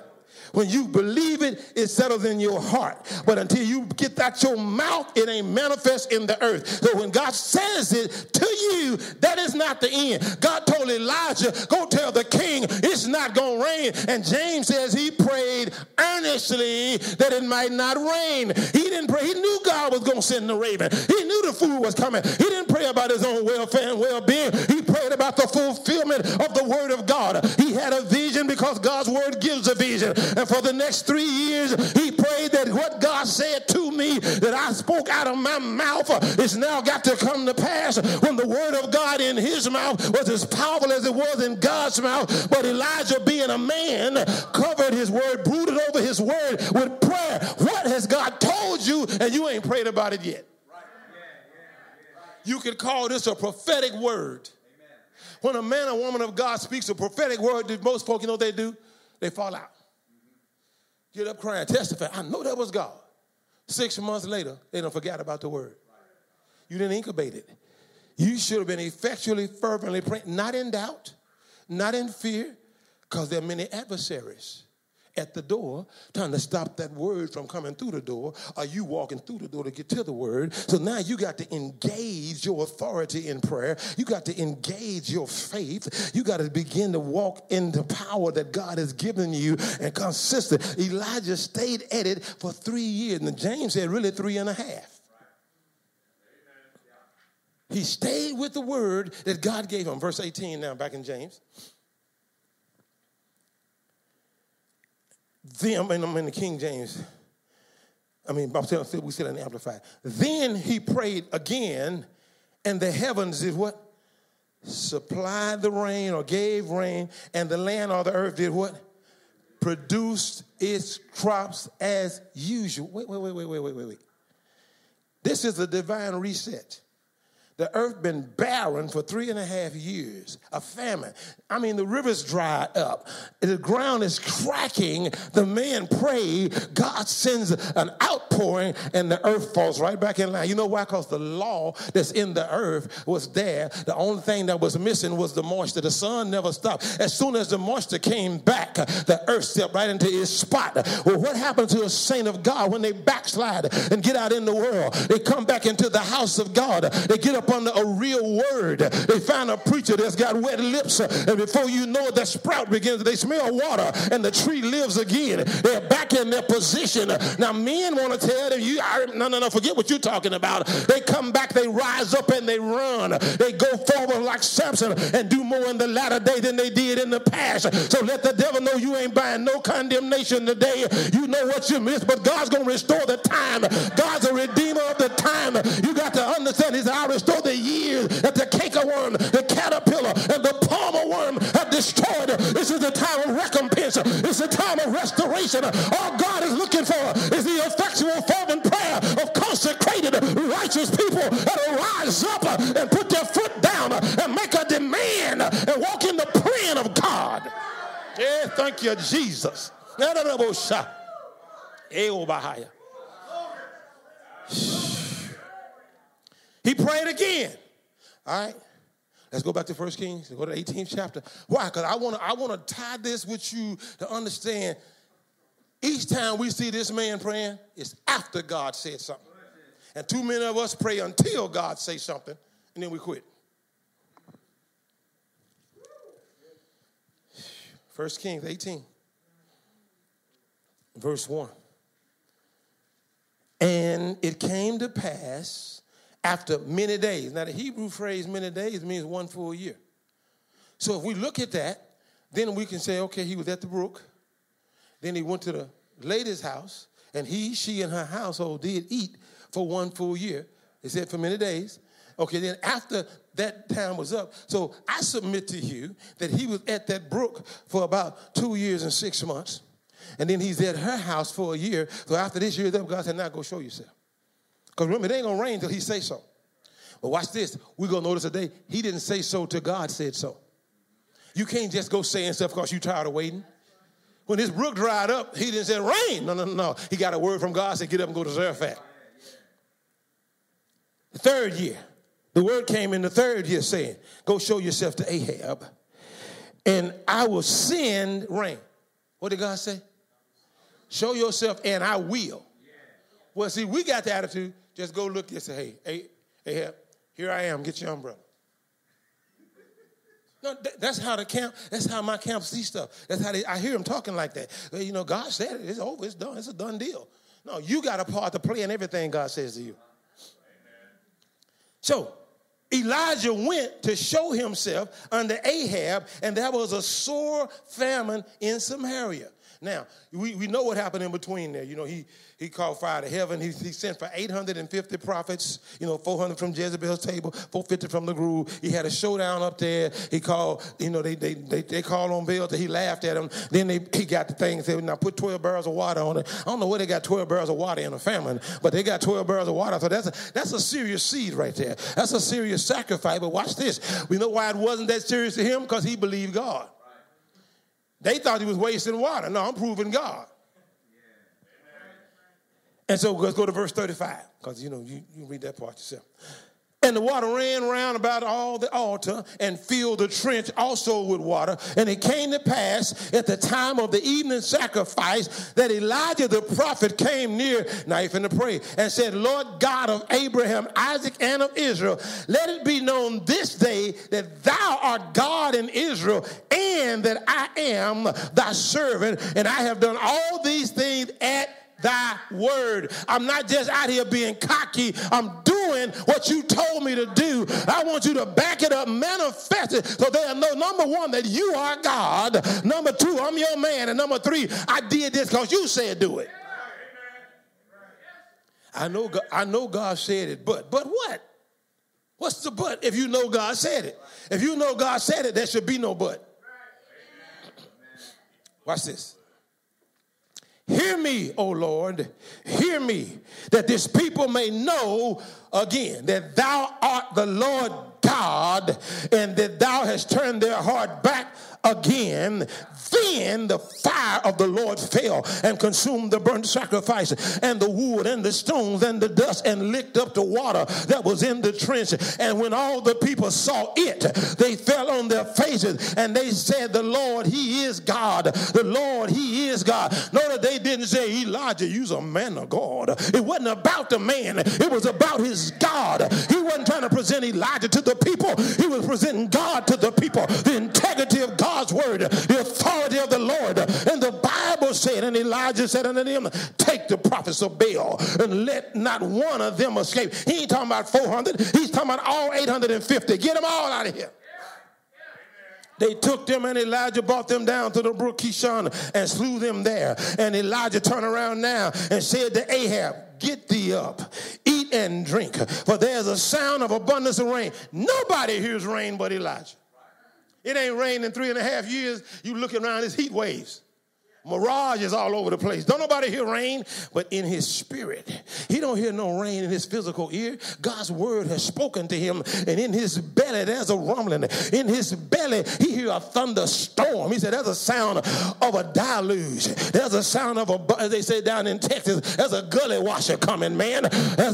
When you believe it, it settles in your heart. But until you get that your mouth, it ain't manifest in the earth. So when God says it to you, that is not the end. God told Elijah, go tell the king it's not going to rain. And James says he prayed earnestly that it might not rain. He didn't pray. He knew God was going to send the raven. He knew the food was coming. He didn't pray about his own welfare and well-being. He prayed about the fulfillment of the word of God. He had a vision because God's word gives a vision. And for the next three years, he prayed that what God said to me, that I spoke out of my mouth, is now got to come to pass. When the word of God in his mouth was as powerful as it was in God's mouth, but Elijah, being a man, covered his word, brooded over his word with prayer. What has God told you, and you ain't prayed about it yet? You could call this a prophetic word. When a man or woman of God speaks a prophetic word, most folk, you know what they do? They fall out get up crying, testify. I know that was God. Six months later, they don't forget about the word. You didn't incubate it. You should have been effectually, fervently praying, not in doubt, not in fear, because there are many adversaries at the door trying to stop that word from coming through the door Are you walking through the door to get to the word. So now you got to engage your authority in prayer. You got to engage your faith. You got to begin to walk in the power that god has given you and consistent. Elijah stayed at it for three years. And james said really three and a half. He stayed with the word that god gave him. Verse 18 now back in james them, and I'm in the King James. I mean, we still in the Amplified. Then he prayed again, and the heavens did what? Supplied the rain or gave rain, and the land or the earth did what? Produced its crops as usual. Wait, wait, wait, wait, wait, wait, wait, wait. This is a divine reset. The earth been barren for three and a half years, a famine. I mean, the rivers dried up. The ground is cracking. The man prayed. God sends an outpouring, and the earth falls right back in line. You know why? Because the law that's in the earth was there. The only thing that was missing was the moisture. The sun never stopped. As soon as the moisture came back, the earth stepped right into its spot. Well, what happened to a saint of God when they backslide and get out in the world? They come back into the house of God. They get up up under a real word. They find a preacher that's got wet lips, and before you know it, that sprout begins. They smell water, and the tree lives again. They're back in their position. Now, men want to tell them, "You, I, no, no, no, forget what you're talking about." They come back, they rise up, and they run. They go forward like Samson and do more in the latter day than they did in the past. So let the devil know you ain't buying no condemnation today. You know what you missed, but God's to restore the time. God's a redeemer of the time. You got to understand, He's I the years that the worm, the caterpillar, and the palmer worm have destroyed. This is the time of recompense. It's the time of restoration. All God is looking for is the effectual, fervent prayer of consecrated, righteous people that will rise up and put their foot down and make a demand and walk in the plan of God. Yeah, thank you, Jesus. He prayed again. All right. Let's go back to First Kings. Go to the 18th chapter. Why? Because I want to I want to tie this with you to understand. Each time we see this man praying, it's after God said something. And too many of us pray until God says something, and then we quit. First Kings 18, verse 1. And it came to pass after many days. Now, the Hebrew phrase many days means one full year. So if we look at that, then we can say, okay, he was at the brook. Then he went to the lady's house, and he, she, and her household did eat for one full year. It said for many days. Okay, then after that time was up, so I submit to you that he was at that brook for about two years and six months. And then he's at her house for a year. So after this year, up God said, now go show yourself. Because remember, it ain't gonna rain until he say so. But watch this. We're gonna notice today, he didn't say so till God said so. You can't just go saying stuff because you're tired of waiting. When his brook dried up, he didn't say rain. No, no, no, no. He got a word from God, said, get up and go to Zarephath. The third year, the word came in the third year saying, Go show yourself to Ahab, and I will send rain. What did God say? Show yourself, and I will. Well, see, we got the attitude just go look and say, hey, hey, hey, here I am, get your umbrella. No, that's how the camp, that's how my camp see stuff. That's how they, I hear them talking like that. You know, God said it, it's over, it's done, it's a done deal. No, you got a part to play in everything God says to you. So, Elijah went to show himself under Ahab, and there was a sore famine in Samaria. Now, we, we know what happened in between there. You know, he, he called fire to heaven. He, he sent for 850 prophets, you know, 400 from Jezebel's table, 450 from the grove. He had a showdown up there. He called, you know, they they they, they called on Baal he laughed at him. Then they, he got the thing and said, now put 12 barrels of water on it. I don't know where they got 12 barrels of water in a famine, but they got 12 barrels of water. So that's a, that's a serious seed right there. That's a serious sacrifice. But watch this. We know why it wasn't that serious to him because he believed God. They thought he was wasting water. No, I'm proving God. And so let's go to verse 35, because you know, you, you read that part yourself. And the water ran round about all the altar and filled the trench also with water. And it came to pass at the time of the evening sacrifice that Elijah the prophet came near, knife and to pray, and said, Lord God of Abraham, Isaac, and of Israel, let it be known this day that thou art God in Israel, and that I am thy servant, and I have done all these things at thy word. I'm not just out here being cocky. I'm doing what you told me to do. I want you to back it up, manifest it, so they'll know number one, that you are God. Number two, I'm your man. And number three, I did this because you said do it. I know, God, I know God said it, but but what? What's the but if you know God said it? If you know God said it, there should be no but. Watch this. Hear me, O Lord, hear me, that this people may know again that thou art the Lord God, and that thou hast turned their heart back again. Then the fire of the Lord fell and consumed the burnt sacrifice and the wood and the stones and the dust and licked up the water that was in the trench. And when all the people saw it, they fell on their faces and they said, The Lord, He is God. The Lord, He is God. Notice they didn't say, Elijah, you's a man of God. It wasn't about the man, it was about his God. He wasn't trying to present Elijah to the people, he was presenting God to the people. The integrity of God's word, the authority of the Lord. And the Bible said, and Elijah said unto them, Take the prophets of Baal and let not one of them escape. He ain't talking about 400, he's talking about all 850. Get them all out of here. They took them and Elijah brought them down to the brook Kishon and slew them there. And Elijah turned around now and said to Ahab, Get thee up, eat and drink, for there's a sound of abundance of rain. Nobody hears rain but Elijah. It ain't rained in three and a half years. You looking around, it's heat waves. Mirage is all over the place. Don't nobody hear rain, but in his spirit. He don't hear no rain in his physical ear. God's word has spoken to him, and in his belly there's a rumbling. In his belly he hear a thunderstorm. He said there's a sound of a deluge. There's a sound of a, as they say down in Texas, there's a gully washer coming, man.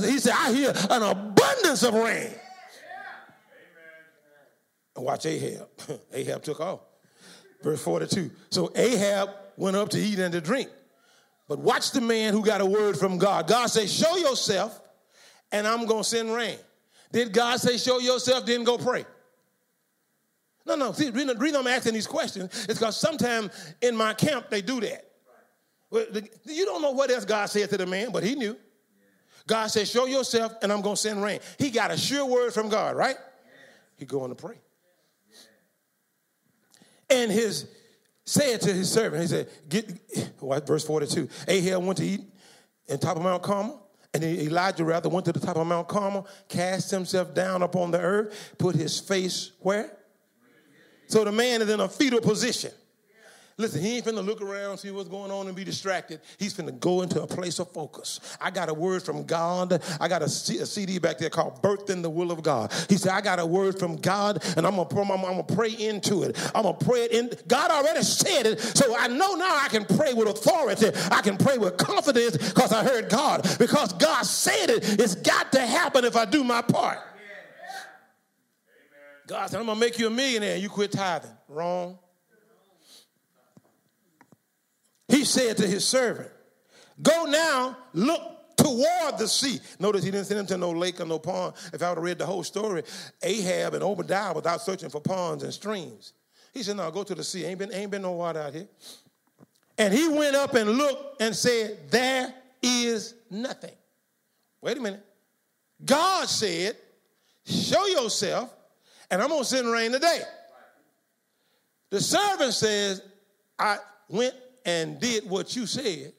he said, I hear an abundance of rain. Watch Ahab. *laughs* Ahab took off. Verse 42. So Ahab went up to eat and to drink. But watch the man who got a word from God. God said, Show yourself, and I'm going to send rain. Did God say, Show yourself, then go pray? No, no. See, the reason I'm asking these questions is because sometimes in my camp they do that. You don't know what else God said to the man, but he knew. God said, Show yourself, and I'm going to send rain. He got a sure word from God, right? He going to pray. And his said to his servant, he said, get, what, verse 42, Ahab went to eat in top of Mount Carmel, and Elijah rather went to the top of Mount Carmel, cast himself down upon the earth, put his face where? So the man is in a fetal position. Listen, he ain't finna look around, see what's going on, and be distracted. He's finna go into a place of focus. I got a word from God. I got a, C- a CD back there called Birth in the Will of God. He said, I got a word from God, and I'm gonna, I'm, I'm gonna pray into it. I'm gonna pray it in. God already said it, so I know now I can pray with authority. I can pray with confidence because I heard God. Because God said it, it's got to happen if I do my part. God said, I'm gonna make you a millionaire. You quit tithing. Wrong. He said to his servant, Go now, look toward the sea. Notice he didn't send him to no lake or no pond. If I would have read the whole story, Ahab and Obadiah without searching for ponds and streams. He said, No, go to the sea. Ain't been, ain't been no water out here. And he went up and looked and said, There is nothing. Wait a minute. God said, Show yourself, and I'm going to send rain today. The servant says, I went and did what you said,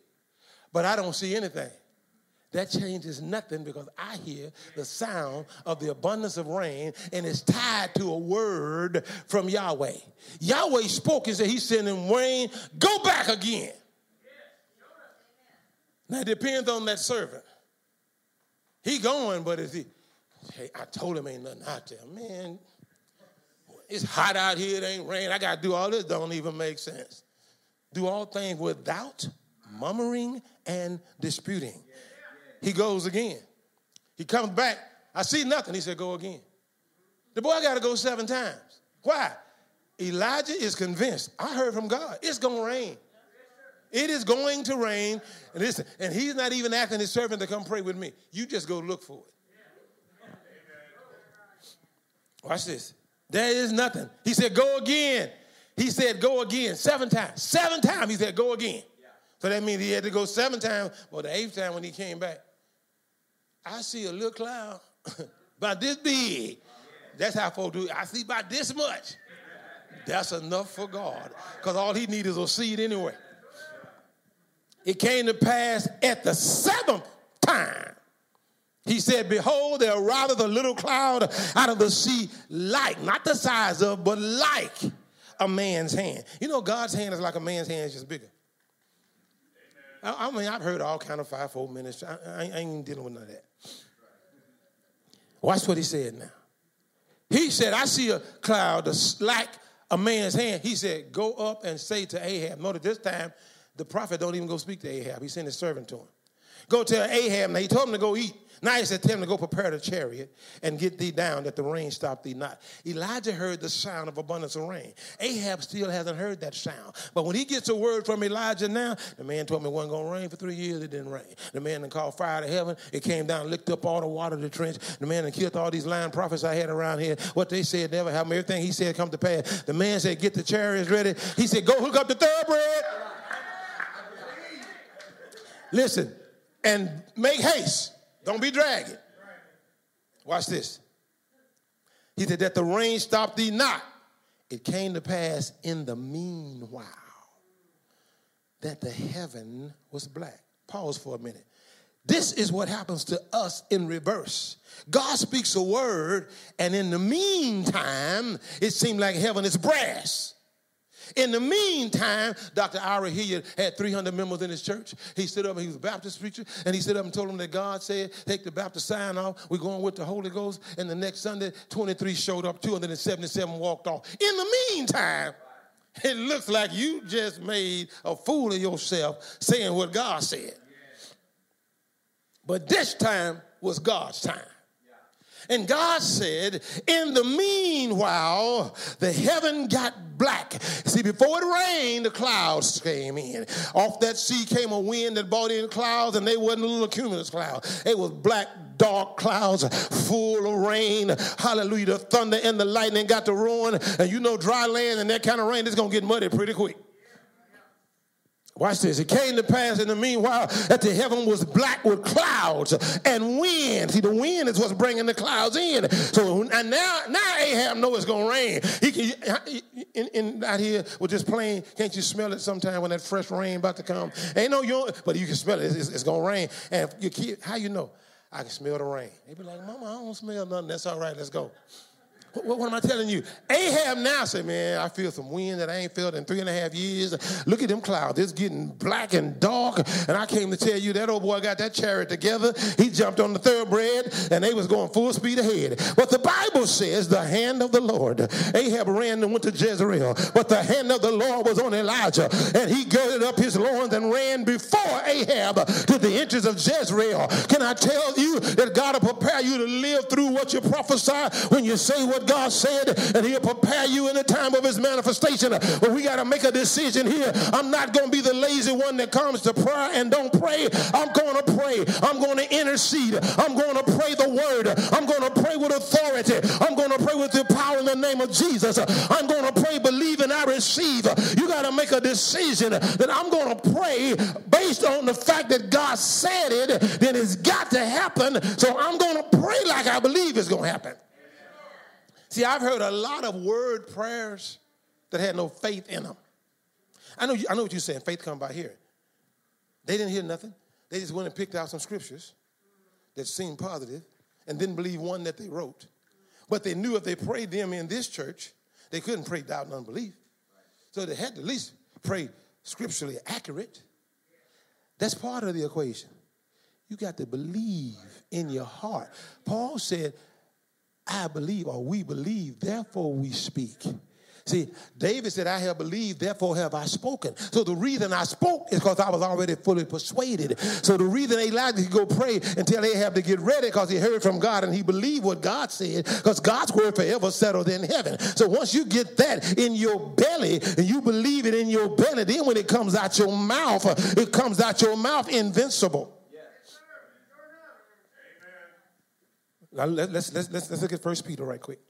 but I don't see anything. That changes nothing because I hear the sound of the abundance of rain and it's tied to a word from Yahweh. Yahweh spoke and said he's sending rain, go back again. Now it depends on that servant. He going, but is he, hey, I told him ain't nothing out there. Man, it's hot out here, it ain't rain. I gotta do all this, don't even make sense do all things without murmuring and disputing. He goes again. He comes back. I see nothing. He said, Go again. The boy got to go seven times. Why? Elijah is convinced. I heard from God. It's going to rain. It is going to rain. And listen, and he's not even asking his servant to come pray with me. You just go look for it. Watch this. There is nothing. He said, Go again. He said, go again seven times. Seven times he said, go again. Yeah. So that means he had to go seven times. Well, the eighth time when he came back, I see a little cloud *laughs* about this big. That's how folks do it. I see about this much. That's enough for God. Because all he needs is a seed anyway. It came to pass at the seventh time. He said, Behold, there ariseth a little cloud out of the sea, like, not the size of, but like a man's hand. You know, God's hand is like a man's hand, it's just bigger. I, I, mean, I've heard all kind of five-fold ministry. I, I, I ain't dealing with none of that. Watch what he said now. He said, I see a cloud like a man's hand. He said, Go up and say to Ahab. Notice this time, the prophet don't even go speak to Ahab. He sent his servant to him. Go tell Ahab. Now he told him to go eat. Now he said, Tell him to go prepare the chariot and get thee down that the rain stop thee not. Elijah heard the sound of abundance of rain. Ahab still hasn't heard that sound. But when he gets a word from Elijah now, the man told me it wasn't going to rain for three years. It didn't rain. The man then called fire to heaven. It came down, licked up all the water of the trench. The man then killed all these lying prophets I had around here. What they said never happened. Everything he said come to pass. The man said, Get the chariots ready. He said, Go hook up the thoroughbred. Listen, and make haste. Don't be dragging. Watch this. He said, That the rain stopped thee not. It came to pass in the meanwhile that the heaven was black. Pause for a minute. This is what happens to us in reverse. God speaks a word, and in the meantime, it seemed like heaven is brass. In the meantime, Dr. I.V. Hilliard had 300 members in his church. He stood up, and he was a Baptist preacher, and he stood up and told them that God said, take the Baptist sign off. We're going with the Holy Ghost. And the next Sunday, 23 showed up, 277 walked off. In the meantime, it looks like you just made a fool of yourself saying what God said. But this time was God's time. And God said, in the meanwhile, the heaven got black. See, before it rained, the clouds came in. Off that sea came a wind that brought in clouds, and they wasn't little cumulus clouds. It was black, dark clouds full of rain. Hallelujah. The thunder and the lightning got to roaring. And you know, dry land and that kind of rain, it's going to get muddy pretty quick. Watch this. It came to pass in the meanwhile that the heaven was black with clouds and wind. See, the wind is what's bringing the clouds in. So and now, now Ahab know it's gonna rain. He can in, in out here with this plane. Can't you smell it sometime when that fresh rain about to come? Ain't no you, but you can smell it. It's, it's gonna rain. And your kid, how you know? I can smell the rain. They be like, Mama, I don't smell nothing. That's all right. Let's go. What, what, am I telling you? Ahab now said, man, I feel some wind that I ain't felt in three and a half years. Look at them clouds. It's getting black and dark. And I came to tell you that old boy got that chariot together. He jumped on the thoroughbred and they was going full speed ahead. But the Bible says the hand of the Lord. Ahab ran and went to Jezreel. But the hand of the Lord was on Elijah. And he girded up his loins and ran before Ahab to the entrance of Jezreel. Can I tell you that God will prepare you to live through what you prophesy when you say what what God said, and He'll prepare you in the time of His manifestation. But we got to make a decision here. I'm not going to be the lazy one that comes to prayer and don't pray. I'm going to pray. I'm going to intercede. I'm going to pray the word. I'm going to pray with authority. I'm going to pray with the power in the name of Jesus. I'm going to pray believe, and I receive. You got to make a decision that I'm going to pray based on the fact that God said it, then it's got to happen. So I'm going to pray like I believe it's going to happen. See, I've heard a lot of word prayers that had no faith in them. I know, I know what you're saying. Faith come by hearing. They didn't hear nothing. They just went and picked out some scriptures that seemed positive and didn't believe one that they wrote. But they knew if they prayed them in this church, they couldn't pray doubt and unbelief. So they had to at least pray scripturally accurate. That's part of the equation. You got to believe in your heart. Paul said, I believe or we believe, therefore we speak. See, David said, I have believed, therefore have I spoken. So the reason I spoke is because I was already fully persuaded. So the reason Elijah could go pray and tell Ahab to get ready because he heard from God and he believed what God said because God's word forever settled in heaven. So once you get that in your belly and you believe it in your belly, then when it comes out your mouth, it comes out your mouth invincible. Now let, us let's, let's, let's look at First Peter right quick.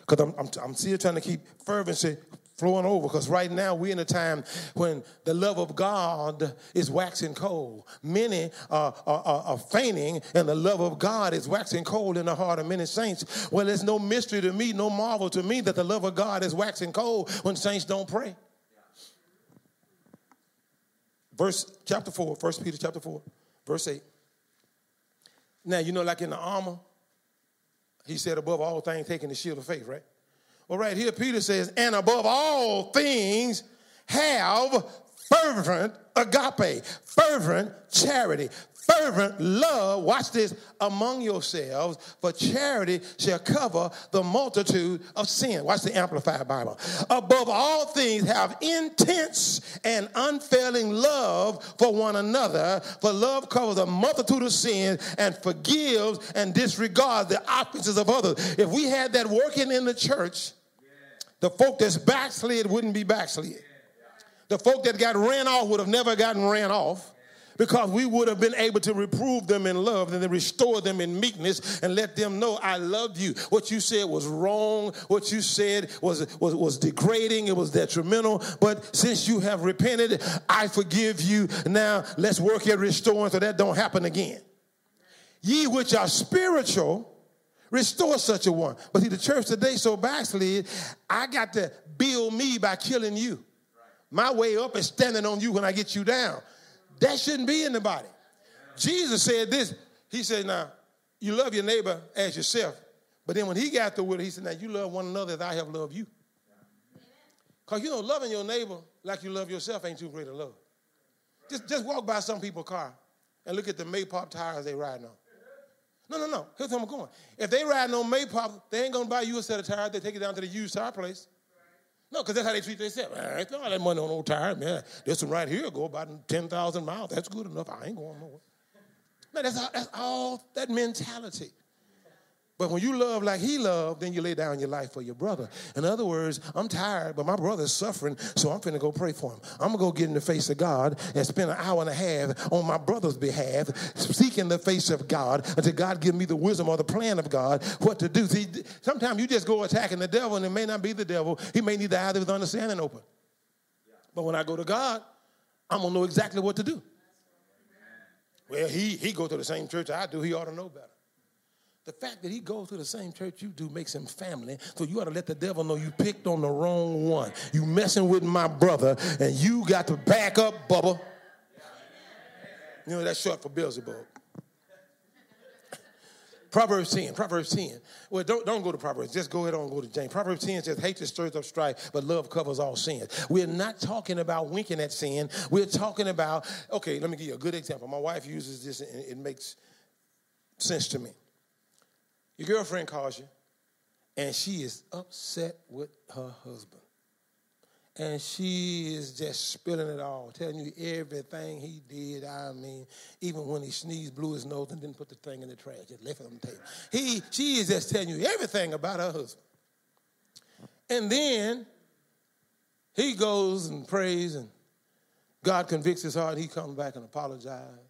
Because I'm, I'm, I'm still trying to keep fervency flowing over because right now we're in a time when the love of God is waxing cold. Many are, are, are, fainting, and the love of God is waxing cold in the heart of many saints. Well, it's no mystery to me, no marvel to me that the love of God is waxing cold when saints don't pray. Verse chapter 4, 1 Peter chapter 4, verse 8. Now, you know, like in the armor, he said, above all things, taking the shield of faith, right? Well, right here, Peter says, and above all things, have fervent agape, fervent charity, fervent love, watch this, among yourselves, for charity shall cover the multitude of sin. Watch the Amplified Bible. Above all things, have intense and unfailing love for one another, for love covers a multitude of sins and forgives and disregards the offenses of others. If we had that working in the church, the folk that's backslid wouldn't be backslid. The folk that got ran off would have never gotten ran off because we would have been able to reprove them in love and then restore them in meekness and let them know I love you. What you said was wrong. What you said was, was, was degrading. It was detrimental. But since you have repented, I forgive you. Now let's work at restoring so that don't happen again. Ye which are spiritual, restore such a one. But see, the church today so backslid, I got to build me by killing you. My way up is standing on you when I get you down. That shouldn't be in the body. Jesus said this. He said, Now, you love your neighbor as yourself. But then when he got through with it, he said, Now you love one another as I have loved you. Because you know, loving your neighbor like you love yourself ain't too great a love. Just, just walk by some people's car and look at the Maypop tires they riding on. No, no, no. Here's where I'm going. If they riding on Maypop, they ain't gonna buy you a set of tires. They take it down to the used tire place. No, because that's how they treat themselves. I ain't all that money on old tire, man. This one right here go about 10,000 miles. That's good enough. I ain't going nowhere. Man, that's all, that's all that mentality. But when you love like he loved, then you lay down your life for your brother. In other words, I'm tired, but my brother's suffering, so I'm finna go pray for him. I'm gonna go get in the face of God and spend an hour and a half on my brother's behalf, seeking the face of God until God give me the wisdom or the plan of God what to do. See, sometimes you just go attacking the devil, and it may not be the devil. He may need the eye of his understanding open. But when I go to God, I'm gonna know exactly what to do. Well, he he go to the same church I do. He ought to know better. The fact that he goes to the same church you do makes him family. So you ought to let the devil know you picked on the wrong one. You messing with my brother, and you got to back up, Bubba. You know that's short for Beelzebub. Proverbs 10, Proverbs 10. Well, don't, don't go to Proverbs. Just go ahead and go to James. Proverbs 10 says, Hatred stirs up strife, but love covers all sins. We're not talking about winking at sin. We're talking about, okay, let me give you a good example. My wife uses this, and it makes sense to me. Your girlfriend calls you, and she is upset with her husband. And she is just spilling it all, telling you everything he did. I mean, even when he sneezed, blew his nose, and didn't put the thing in the trash, just left it on the table. He, she is just telling you everything about her husband. And then he goes and prays, and God convicts his heart. He comes back and apologizes,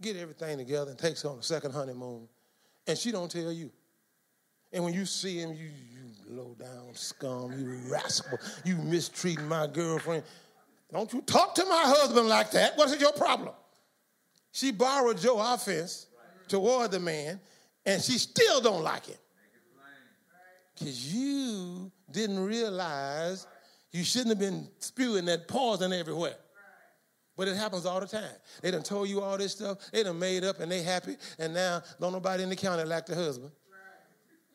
get everything together, and takes her on a second honeymoon and she don't tell you. And when you see him, you, you low down scum, you rascal, you mistreating my girlfriend. Don't you talk to my husband like that. What's your problem? She borrowed your offense toward the man, and she still don't like it. Because you didn't realize you shouldn't have been spewing that poison everywhere. But it happens all the time. They done told you all this stuff. They done made up and they happy. And now don't nobody in the county like the husband.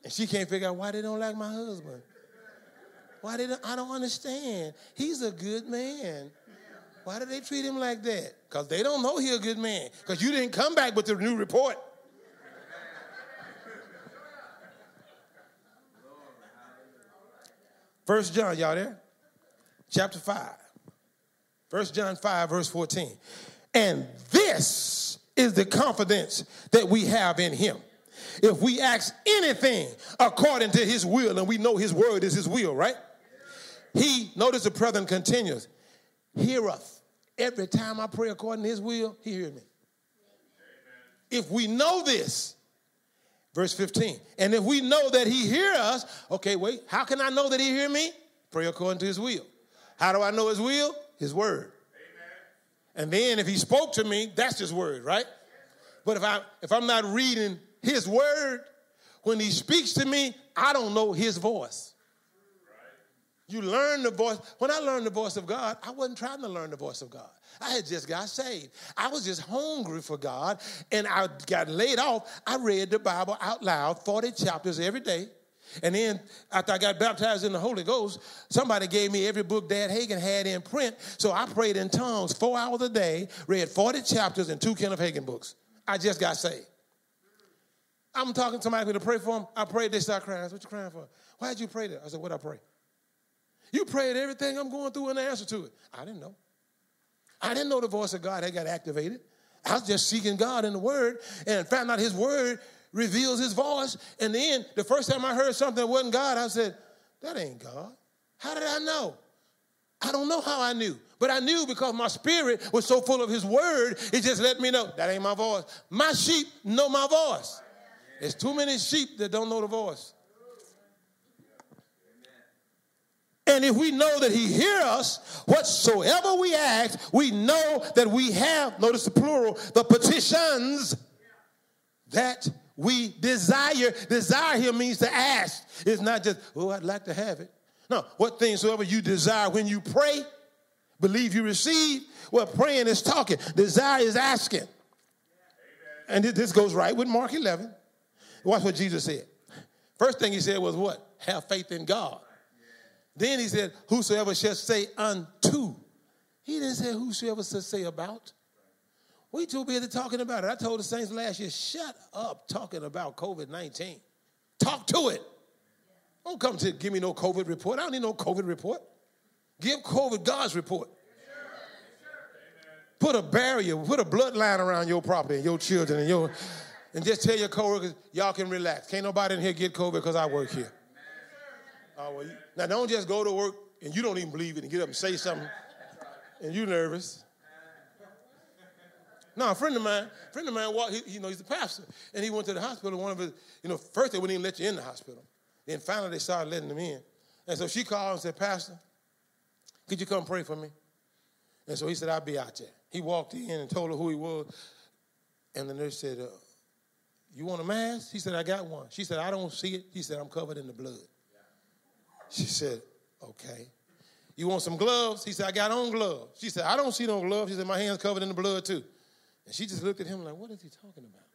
And she can't figure out why they don't like my husband. Why they don't, I don't understand. He's a good man. Why do they treat him like that? Because they don't know he's a good man. Because you didn't come back with the new report. First John, y'all there? Chapter 5. First John 5, verse 14. And this is the confidence that we have in him. If we ask anything according to his will, and we know his word is his will, right? He, notice the present continues, heareth. Every time I pray according to his will, he hears me. If we know this, verse 15, and if we know that he hear us, okay, wait, how can I know that he hear me? Pray according to his will. How do I know his will? His word. And then if he spoke to me, that's his word, right? But if I if I'm not reading his word, when he speaks to me, I don't know his voice. You learn the voice. When I learned the voice of God, I wasn't trying to learn the voice of God. I had just got saved. I was just hungry for God, and I got laid off. I read the Bible out loud, 40 chapters every day. And then after I got baptized in the Holy Ghost, somebody gave me every book Dad Hagin had in print. So I prayed in tongues four hours a day, read 40 chapters in two Kenneth Hagin books. I just got saved. I'm talking to somebody to pray for them. I prayed, they start crying. What you crying for? Why'd you pray that? I said, What I pray? You prayed everything I'm going through and the answer to it. I didn't know. I didn't know the voice of God had got activated. I was just seeking God in the Word and found out His Word reveals His voice. And then the first time I heard something that wasn't God, I said, That ain't God. How did I know? I don't know how I knew, but I knew because my spirit was so full of His Word, it just let me know that ain't my voice. My sheep know my voice. There's too many sheep that don't know the voice. And if we know that he hears us, whatsoever we ask, we know that we have, notice the plural, the petitions that we desire. Desire here means to ask. It's not just, oh, I'd like to have it. No, what things soever you desire when you pray, believe you receive. Well, praying is talking, desire is asking. And this goes right with Mark 11. Watch what Jesus said. First thing he said was what? Have faith in God. Then he said, Whosoever shall say unto. He didn't say whosoever shall say about. We too busy talking about it. I told the saints last year, shut up talking about COVID 19. Talk to it. Don't come to give me no COVID report. I don't need no COVID report. Give COVID God's report. Put a barrier, put a bloodline around your property and your children and your, and just tell your coworkers, y'all can relax. Can't nobody in here get COVID because I work here. Oh, well, now don't just go to work and you don't even believe it and get up and say something and you nervous. No, a friend of mine, a friend of mine, walked, he, you know, he's a pastor, and he went to the hospital. One of his, you know, first they wouldn't even let you in the hospital. Then finally they started letting him in. And so she called and said, Pastor, could you come pray for me? And so he said, I'll be out there. He walked in and told her who he was. And the nurse said, uh, You want a mask? He said, I got one. She said, I don't see it. He said, I'm covered in the blood. She said, Okay. You want some gloves? He said, I got on gloves. She said, I don't see no gloves. She said, My hands covered in the blood too. And she just looked at him like, What is he talking about?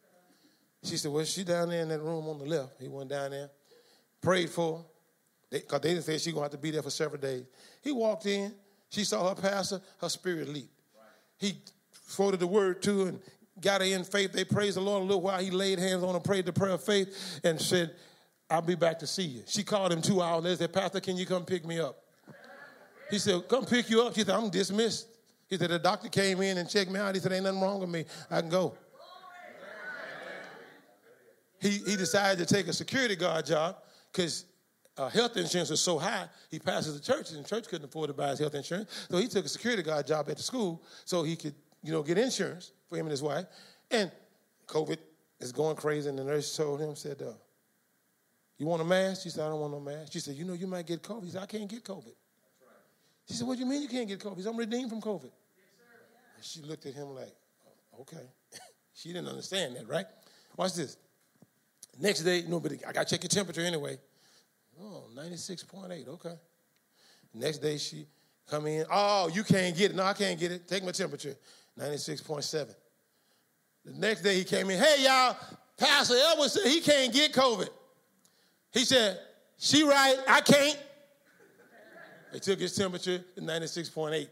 She said, Well, she down there in that room on the left. He went down there, prayed for her, because they, they, didn't say she going to have to be there for several days. He walked in, she saw her pastor, her spirit leaped. He quoted the word to her and got her in faith. They praised the Lord a little while. He laid hands on her, prayed the prayer of faith, and said, I'll be back to see you. She called him two hours later, said, Pastor, can you come pick me up? He said, Come pick you up. She said, I'm dismissed. He said, The doctor came in and checked me out. He said, Ain't nothing wrong with me. I can go. He, he decided to take a security guard job because uh, health insurance was so high, he passes the church, and the church couldn't afford to buy his health insurance. So he took a security guard job at the school so he could, you know, get insurance for him and his wife. And COVID is going crazy, and the nurse told him, said, uh, you want a mask? She said, I don't want no mask. She said, You know, you might get COVID. He said, I can't get COVID. She said, What do you mean you can't get COVID? I'm redeemed from COVID. Yes, she looked at him like, oh, Okay. *laughs* she didn't understand that, right? Watch this. Next day, nobody, I got to check your temperature anyway. Oh, 96.8, okay. Next day, she come in, oh, you can't get it. No, I can't get it. Take my temperature, 96.7. The next day, he came in, hey, y'all, Pastor Edwards said he can't get COVID. He said, She right, I can't. They took his temperature to 96.8.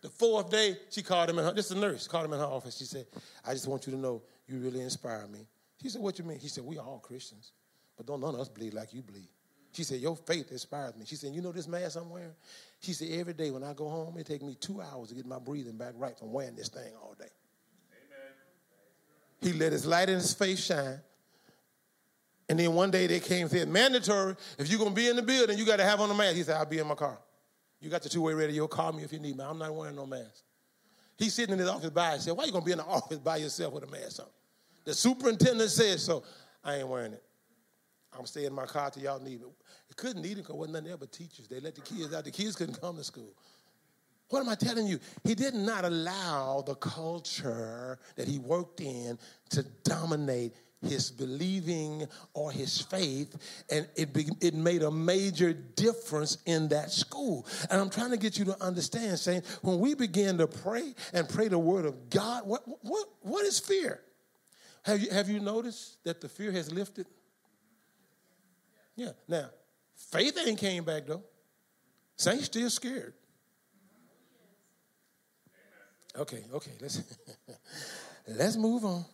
The fourth day, she called him in her, this is a nurse, called him in her office. She said, I just want you to know you really inspire me. She said, What you mean? He said, We are all Christians, but don't none of us bleed like you bleed. She said, Your faith inspires me. She said, You know this mask I'm wearing? She said, Every day when I go home, it takes me two hours to get my breathing back right from wearing this thing all day. Amen. He let his light in his face shine. And then one day they came and said, mandatory, if you're going to be in the building, you got to have on a mask. He said, I'll be in my car. You got the two-way radio. Call me if you need me. I'm not wearing no mask. He's sitting in his office by himself. Why you going to be in the office by yourself with a mask on? The superintendent said so. I ain't wearing it. I'm staying in my car till y'all need me. It couldn't need it because wasn't nothing there but teachers. They let the kids out. The kids couldn't come to school. What am I telling you? He did not allow the culture that he worked in to dominate his believing or his faith, and it, be, it made a major difference in that school. And I'm trying to get you to understand, saying, when we begin to pray and pray the word of God, what, what, what is fear? Have you, have you noticed that the fear has lifted? Yeah. Now, faith ain't came back though. Saints still scared. Okay, okay, let's *laughs* let's move on.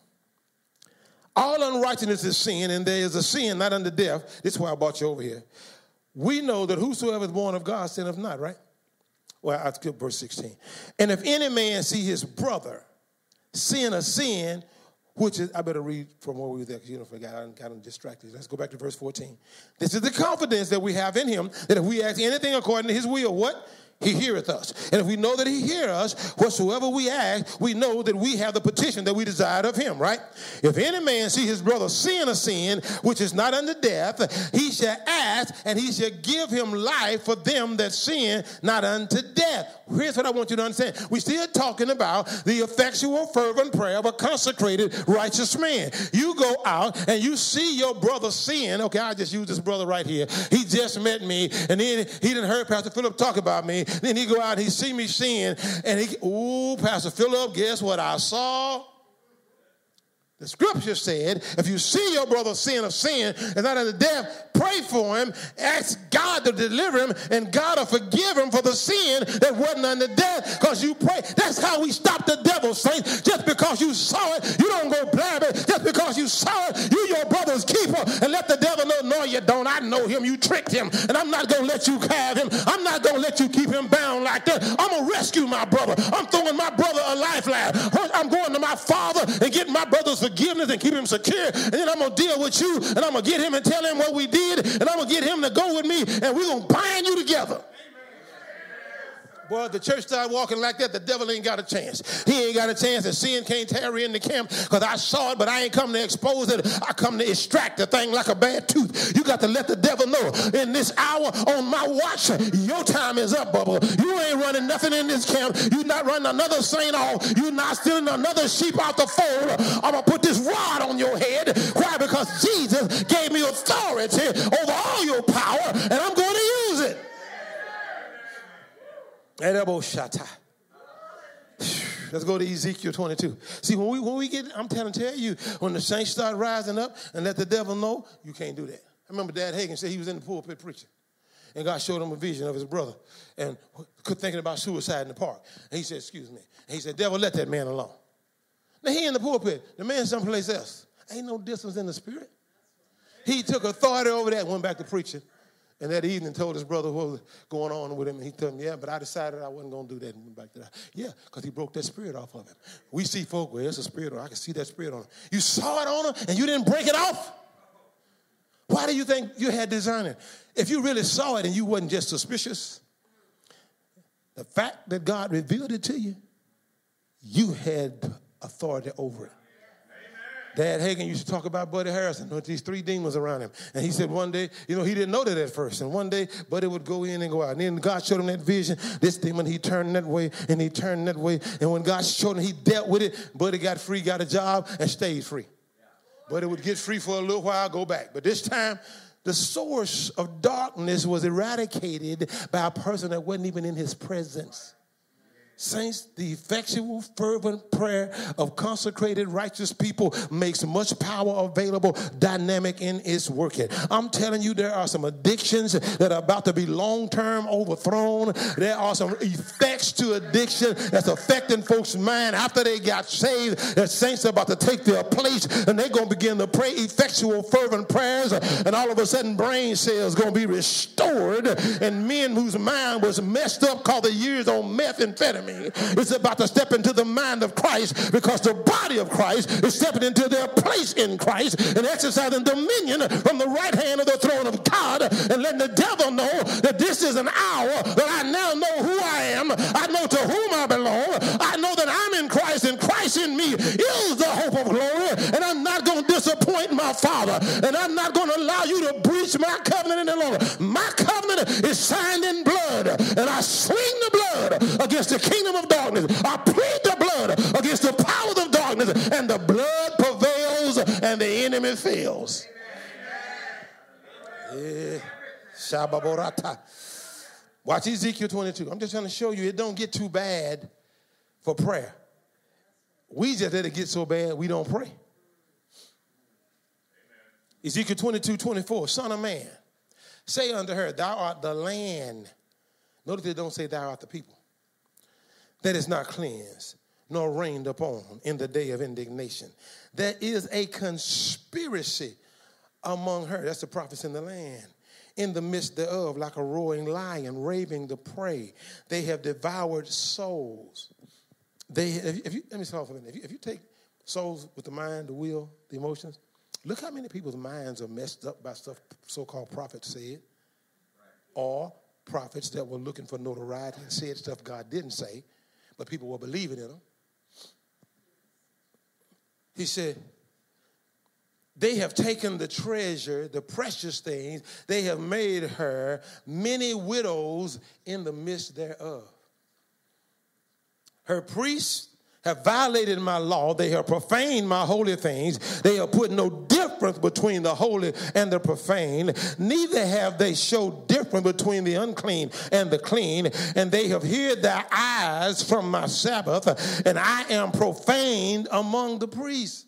All unrighteousness is sin, and there is a sin not unto death. This is why I brought you over here. We know that whosoever is born of God sinneth not, right? Well, I'll skip verse 16. And if any man see his brother sin a sin, which is, I better read from where we were there because you know, forgot, I got him distracted. Let's go back to verse 14. This is the confidence that we have in him that if we ask anything according to his will, what? He heareth us. And if we know that he hear us, whatsoever we ask, we know that we have the petition that we desired of him, right? If any man see his brother sin a sin which is not unto death, he shall ask, and he shall give him life for them that sin not unto death. Here's what I want you to understand. We're still talking about the effectual, fervent prayer of a consecrated, righteous man. You go out and you see your brother sin. Okay, I just use this brother right here. He just met me, and then he didn't hear Pastor Philip talk about me. Then he go out and he see me sin, and he, ooh, Pastor Philip, guess what I saw? The scripture said, if you see your brother sin of sin and not unto death, pray for him, ask God to deliver him, and God will forgive him for the sin that wasn't unto death because you pray. That's how we stop the devil, saints. Just because you saw it, you don't go blabbing. Just because you saw it, you your brother's keeper, and let the devil know, no, you don't. I know him. You tricked him, and I'm not going to let you have him. I'm not going to let you keep him bound like that. I'm going to rescue my brother. I'm throwing my brother a lifeline. I'm going to my father and getting my brother's forgiveness and keep him secure. And then I'm going to deal with you and I'm going to get him and tell him what we did. And I'm going to get him to go with me and we're going to bind you together. Boy, the church started walking like that, the devil ain't got a chance. He ain't got a chance, and sin can't tarry in the camp because I saw it, but I ain't come to expose it. I come to extract the thing like a bad tooth. You got to let the devil know in this hour on my watch, your time is up, bubble. You ain't running nothing in this camp. You're not running another saint off. You're not stealing another sheep out the fold. I'm going to put this rod on your head. Why? Because Jesus gave me authority over all your power, and I'm going to use it. Let's go to Ezekiel 22. See, when we when we get, I'm telling tell you, when the saints start rising up and let the devil know, you can't do that. I remember Dad Hagin said he was in the pulpit preaching. And God showed him a vision of his brother and thinking about suicide in the park. And he said, Excuse me. And he said, Devil, let that man alone. Now he in the pulpit, the man someplace else. Ain't no distance in the spirit. He took authority over that, and went back to preaching. And that evening told his brother what was going on with him. And he told him, yeah, but I decided I wasn't going to do that. And went back to that. Yeah, because he broke that spirit off of him. We see folk, well, there's a spirit on I can see that spirit on him. You saw it on him and you didn't break it off. Why do you think you had discernment? If you really saw it and you wasn't just suspicious, the fact that God revealed it to you, you had authority over it. Dad Hagin used to talk about Buddy Harrison with these three demons around him. And he said one day, you know, he didn't know that at first. And one day, Buddy would go in and go out. And then God showed him that vision. This demon, he turned that way and he turned that way. And when God showed him, he dealt with it. Buddy got free, got a job, and stayed free. Buddy would get free for a little while, go back. But this time, the source of darkness was eradicated by a person that wasn't even in his presence. Saints, the effectual, fervent prayer of consecrated righteous people makes much power available, dynamic in its working. I'm telling you, there are some addictions that are about to be long term overthrown. There are some effects to addiction that's affecting folks' mind after they got saved. The saints are about to take their place and they're going to begin to pray effectual, fervent prayers, and all of a sudden, brain cells going to be restored, and men whose mind was messed up called the years on methamphetamine enemy is about to step into the mind of Christ because the body of Christ is stepping into their place in Christ and exercising dominion from the right hand of the throne of God and letting the devil know that this is an hour that I now know who I am. I know to whom I belong. I know that I'm in Christ and Christ in me is the hope of glory. And I'm not going to disappoint my Father. And I'm not going to allow you to breach my covenant any longer. My covenant is signed in blood. And I swing the blood against the king kingdom of darkness. I plead the blood against the powers of darkness, and the blood prevails and the enemy fails. Yeah. Watch Ezekiel 22. I'm just trying to show you it don't get too bad for prayer. We just let it get so bad we don't pray. Ezekiel 22, 24, son of man, say unto her, thou art the land. Notice they don't say thou art the people that is not cleansed nor rained upon in the day of indignation. There is a conspiracy among her. That's the prophets in the land. In the midst thereof, like a roaring lion, raving the prey. They have devoured souls. They, if you, let me start off a minute. If you, if you take souls with the mind, the will, the emotions, look how many people's minds are messed up by stuff so-called prophets said, or prophets that were looking for notoriety and said stuff God didn't say, but people were believing in them. He said, they have taken the treasure, the precious things, they have made her many widows in the midst thereof. Her priests have violated my law. They have profaned my holy things. They have put no difference between the holy and the profane. Neither have they showed difference between the unclean and the clean. And they have hid their eyes from my Sabbath, and I am profaned among the priests.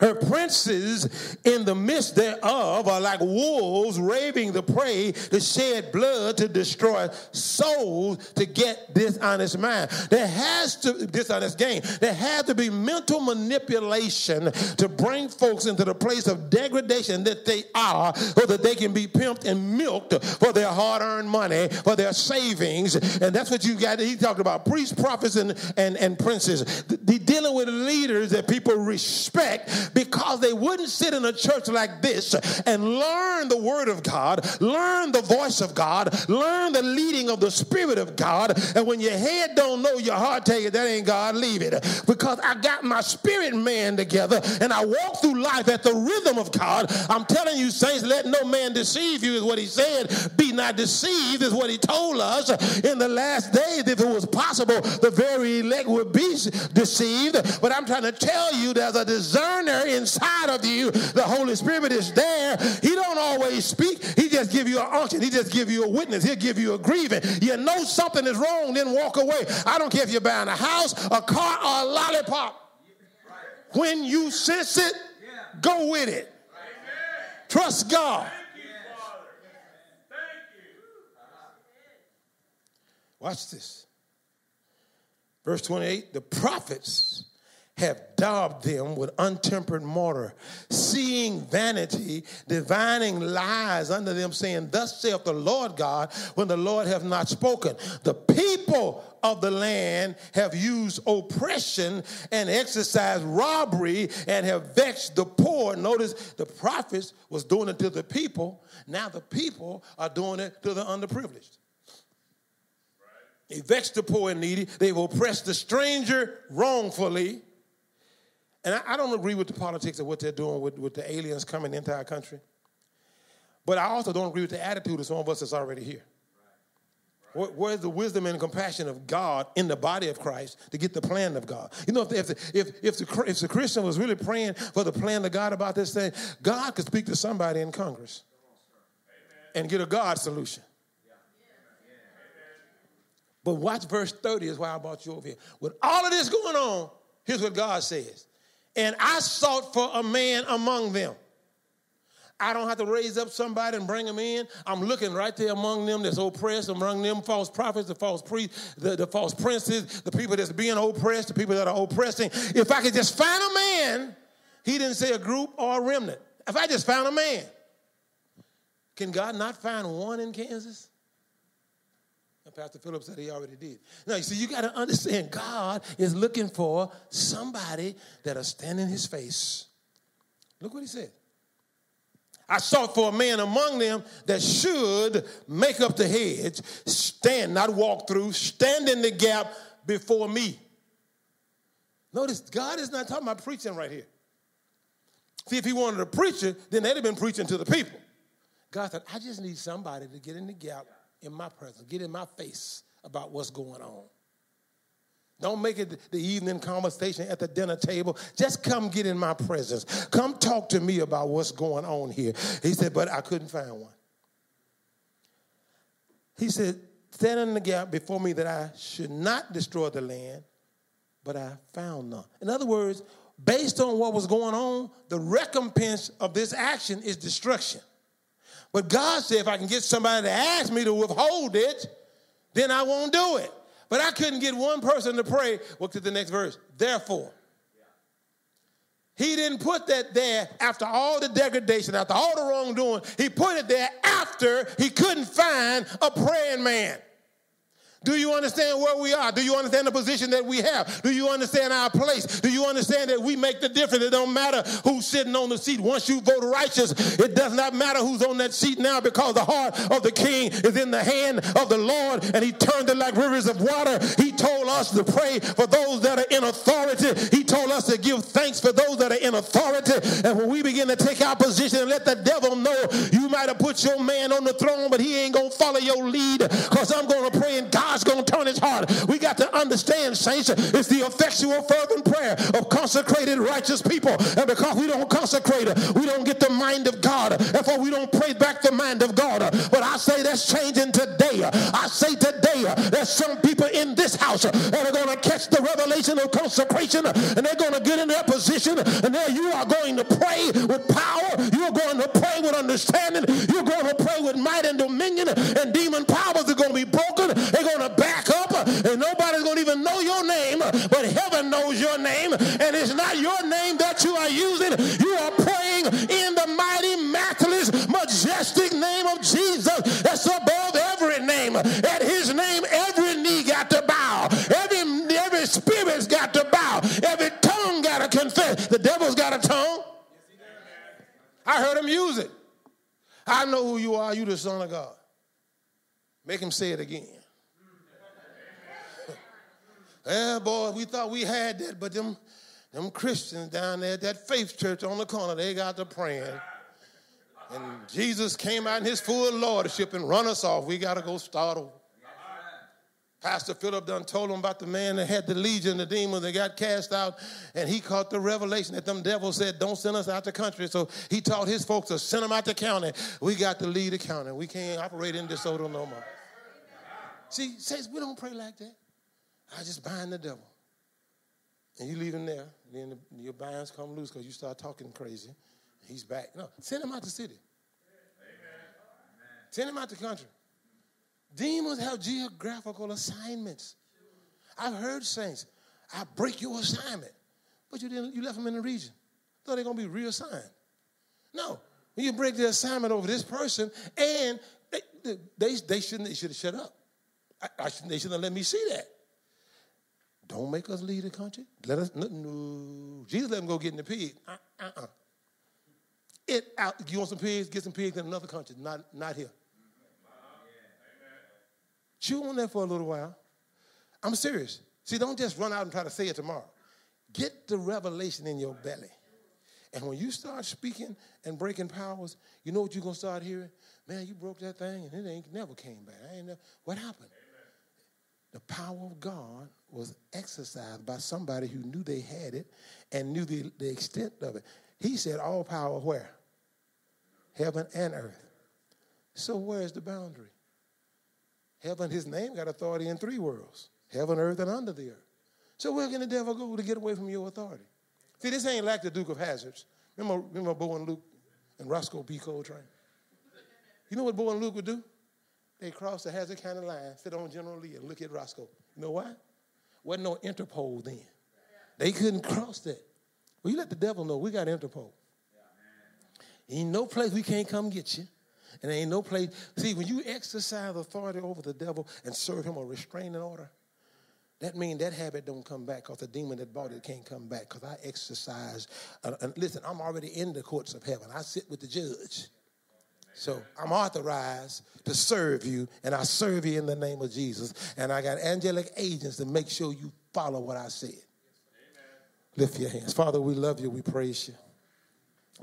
Her princes in the midst thereof are like wolves raving the prey to shed blood to destroy souls to get dishonest mind. There has to dishonest gain. There has to be mental manipulation to bring folks into the place of degradation that they are, so that they can be pimped and milked for their hard-earned money, for their savings. And that's what you got. He talked about priests, prophets, and, and, and princes. The, dealing with leaders that people respect because they wouldn't sit in a church like this and learn the word of God, learn the voice of God, learn the leading of the spirit of God. And when your head don't know, your heart tell you that ain't God, leave it. Because I got my spirit man together and I walk through life at the rhythm of God. I'm telling you, saints, let no man deceive you, is what he said. Be not deceived, is what he told us in the last days. If it was possible, the very elect would be deceived. But I'm trying to tell you, there's a discerner inside of you. The Holy Spirit is there. He don't always speak. He just give you an unction. He just give you a witness. He'll give you a grieving. You know something is wrong, then walk away. I don't care if you're buying a house, a car, or a lollipop. When you sense it, go with it. Trust God. Watch this. Verse 28 the prophets have daubed them with untempered mortar, seeing vanity, divining lies under them, saying, Thus saith the Lord God, when the Lord hath not spoken. The people of the land have used oppression and exercised robbery and have vexed the poor. Notice the prophets was doing it to the people. Now the people are doing it to the underprivileged. They vexed the poor and needy. They've oppressed the stranger wrongfully. And I, I, don't agree with the politics of what they're doing with, with the aliens coming into our country. But I also don't agree with the attitude of some of us that's already here. Where, where's the wisdom and compassion of God in the body of Christ to get the plan of God? You know, if, if, if, if, the, if the Christian was really praying for the plan of God about this thing, God could speak to somebody in Congress and get a God solution. But watch verse 30 is why I brought you over here. With all of this going on, here's what God says and I sought for a man among them. I don't have to raise up somebody and bring them in. I'm looking right there among them that's oppressed, among them false prophets, the false priests, the, the false princes, the people that's being oppressed, the people that are oppressing. If I could just find a man, he didn't say a group or a remnant. If I just found a man, can God not find one in Kansas? Pastor Phillips said he already did. Now, you see, you got to understand God is looking for somebody that'll stand in his face. Look what he said. I sought for a man among them that should make up the hedge, stand, not walk through, stand in the gap before me. Notice, God is not talking about preaching right here. See, if he wanted a preacher, then they'd have been preaching to the people. God said, I just need somebody to get in the gap in my presence, get in my face about what's going on. Don't make it the evening conversation at the dinner table. Just come get in my presence. Come talk to me about what's going on here. He said, but I couldn't find one. He said, stand in the gap before me that I should not destroy the land, but I found none. In other words, based on what was going on, the recompense of this action is destruction. But God said, if I can get somebody to ask me to withhold it, then I won't do it. But I couldn't get one person to pray. Look at the next verse. Therefore, he didn't put that there after all the degradation, after all the wrongdoing. He put it there after he couldn't find a praying man. Do you understand where we are? Do you understand the position that we have? Do you understand our place? Do you understand that we make the difference? It don't matter who's sitting on the seat. Once you vote righteous, it does not matter who's on that seat now because the heart of the king is in the hand of the Lord and he turned it like rivers of water. He told us to pray for those that are in authority. He told us to give thanks for those that are in authority. And when we begin to take our position and let the devil know you might have put your man on the throne, but he ain't going to follow your lead because I'm going to pray in God God's going to turn his heart. We got to understand, saints, it's the effectual, fervent prayer of consecrated, righteous people. And because we don't consecrate, we don't get the mind of God. Therefore, we don't pray back the mind of God. But I say that's changing today. I say today there's some people in this house that are going to catch the revelation of consecration and they're going to get in their position and there you are going to pray with power. You're going to pray with understanding. You're going to pray with might and dominion and demon powers are going to be broken. They're going going to back up and nobody's going to even know your name, but heaven knows your name. And it's not your name that you are using. You are praying in the mighty, matchless, majestic name of Jesus that's above every name. At his name, every knee got to bow. Every, every spirit's got to bow. Every tongue got to confess. The devil's got a tongue. I heard him use it. I know who you are. You the son of God. Make him say it again. Yeah, boy, we thought we had that, but them, them Christians down there at that faith church on the corner, they got to praying. And Jesus came out in his full lordship and run us off. We got to go start over. Pastor Philip done told him about the man that had the legion, the demons that got cast out, and he caught the revelation that them devils said, Don't send us out the country. So he taught his folks to send them out the county. We got to lead the county. We can't operate in disorder no more. See, says we don't pray like that. I just bind the devil. And you leave him there. Then the, your binds come loose because you start talking crazy. He's back. No, send him out the city. Amen. Send him out the country. Demons have geographical assignments. I've heard saints, I break your assignment. But you didn't you left them in the region. Thought they're gonna be reassigned. No. You break the assignment over this person, and they, they, they shouldn't they should have shut up. I, I shouldn't, they shouldn't have let me see that. Don't make us lead the country. Let us, no. Jesus let them go get in the pig. Uh, uh-uh. It out. You want some pigs? Get some pigs in another country, not, not here. Chew on that for a little while. I'm serious. See, don't just run out and try to say it tomorrow. Get the revelation in your belly. And when you start speaking and breaking powers, you know what you're going to start hearing? Man, you broke that thing and it ain't never came back. I ain't never, what happened? The power of God was exercised by somebody who knew they had it and knew the, the extent of it. He said, All power where? Heaven and earth. So where's the boundary? Heaven, his name got authority in three worlds heaven, earth, and under the earth. So where can the devil go to get away from your authority? See, this ain't like the Duke of Hazzards. Remember, remember Bo and Luke and Rosco P. Coltrane? You know what Bo and Luke would do? They cross the Hazzard County line, sit on General Lee, and look at Rosco. You know why? Wasn't no Interpol then. They couldn't cross that. Well, you let the devil know we got Interpol. Ain't no place we can't come get you. And ain't no place. See, when you exercise authority over the devil and serve him a restraining order, that means that habit don't come back because the demon that bought it can't come back because I exercise. Uh, and listen, I'm already in the courts of heaven. I sit with the judge. So I'm authorized to serve you, and I serve you in the name of Jesus. And I got angelic agents to make sure you follow what I said. Amen. Lift your hands. Father, we love you. We praise you.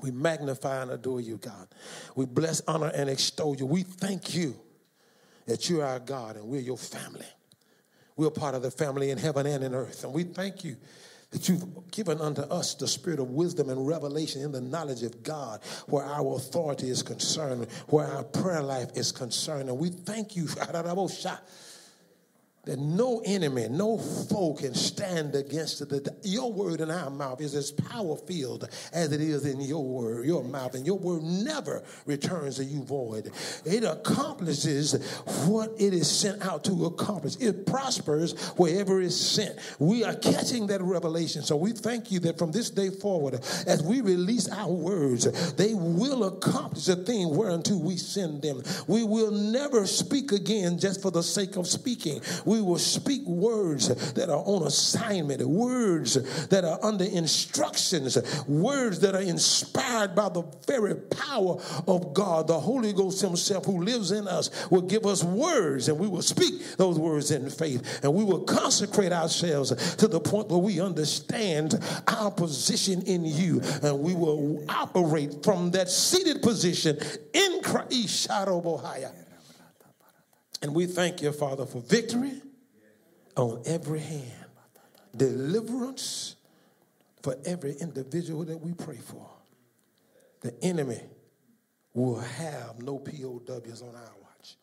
We magnify and adore you, God. We bless, honor, and extol you. We thank you that you're our God and we're your family. We're part of the family in heaven and in earth. And we thank you that you've given unto us the spirit of wisdom and revelation in the knowledge of God, where our authority is concerned, where our prayer life is concerned. And we thank you *laughs* that no enemy, no foe can stand against it. That your word in our mouth is as power filled as it is in your word, your mouth, and your word never returns to you void. It accomplishes what it is sent out to accomplish. It prospers wherever it's sent. We are catching that revelation. So we thank you that from this day forward, as we release our words, they will accomplish the thing whereunto we send them. We will never speak again just for the sake of speaking. We we will speak words that are on assignment, words that are under instructions, words that are inspired by the very power of God. The Holy Ghost Himself, who lives in us, will give us words, and we will speak those words in faith, and we will consecrate ourselves to the point where we understand our position in you, and we will operate from that seated position in Christ. And we thank you, Father, for victory on every hand, deliverance for every individual that we pray for. The enemy will have no POWs on our watch.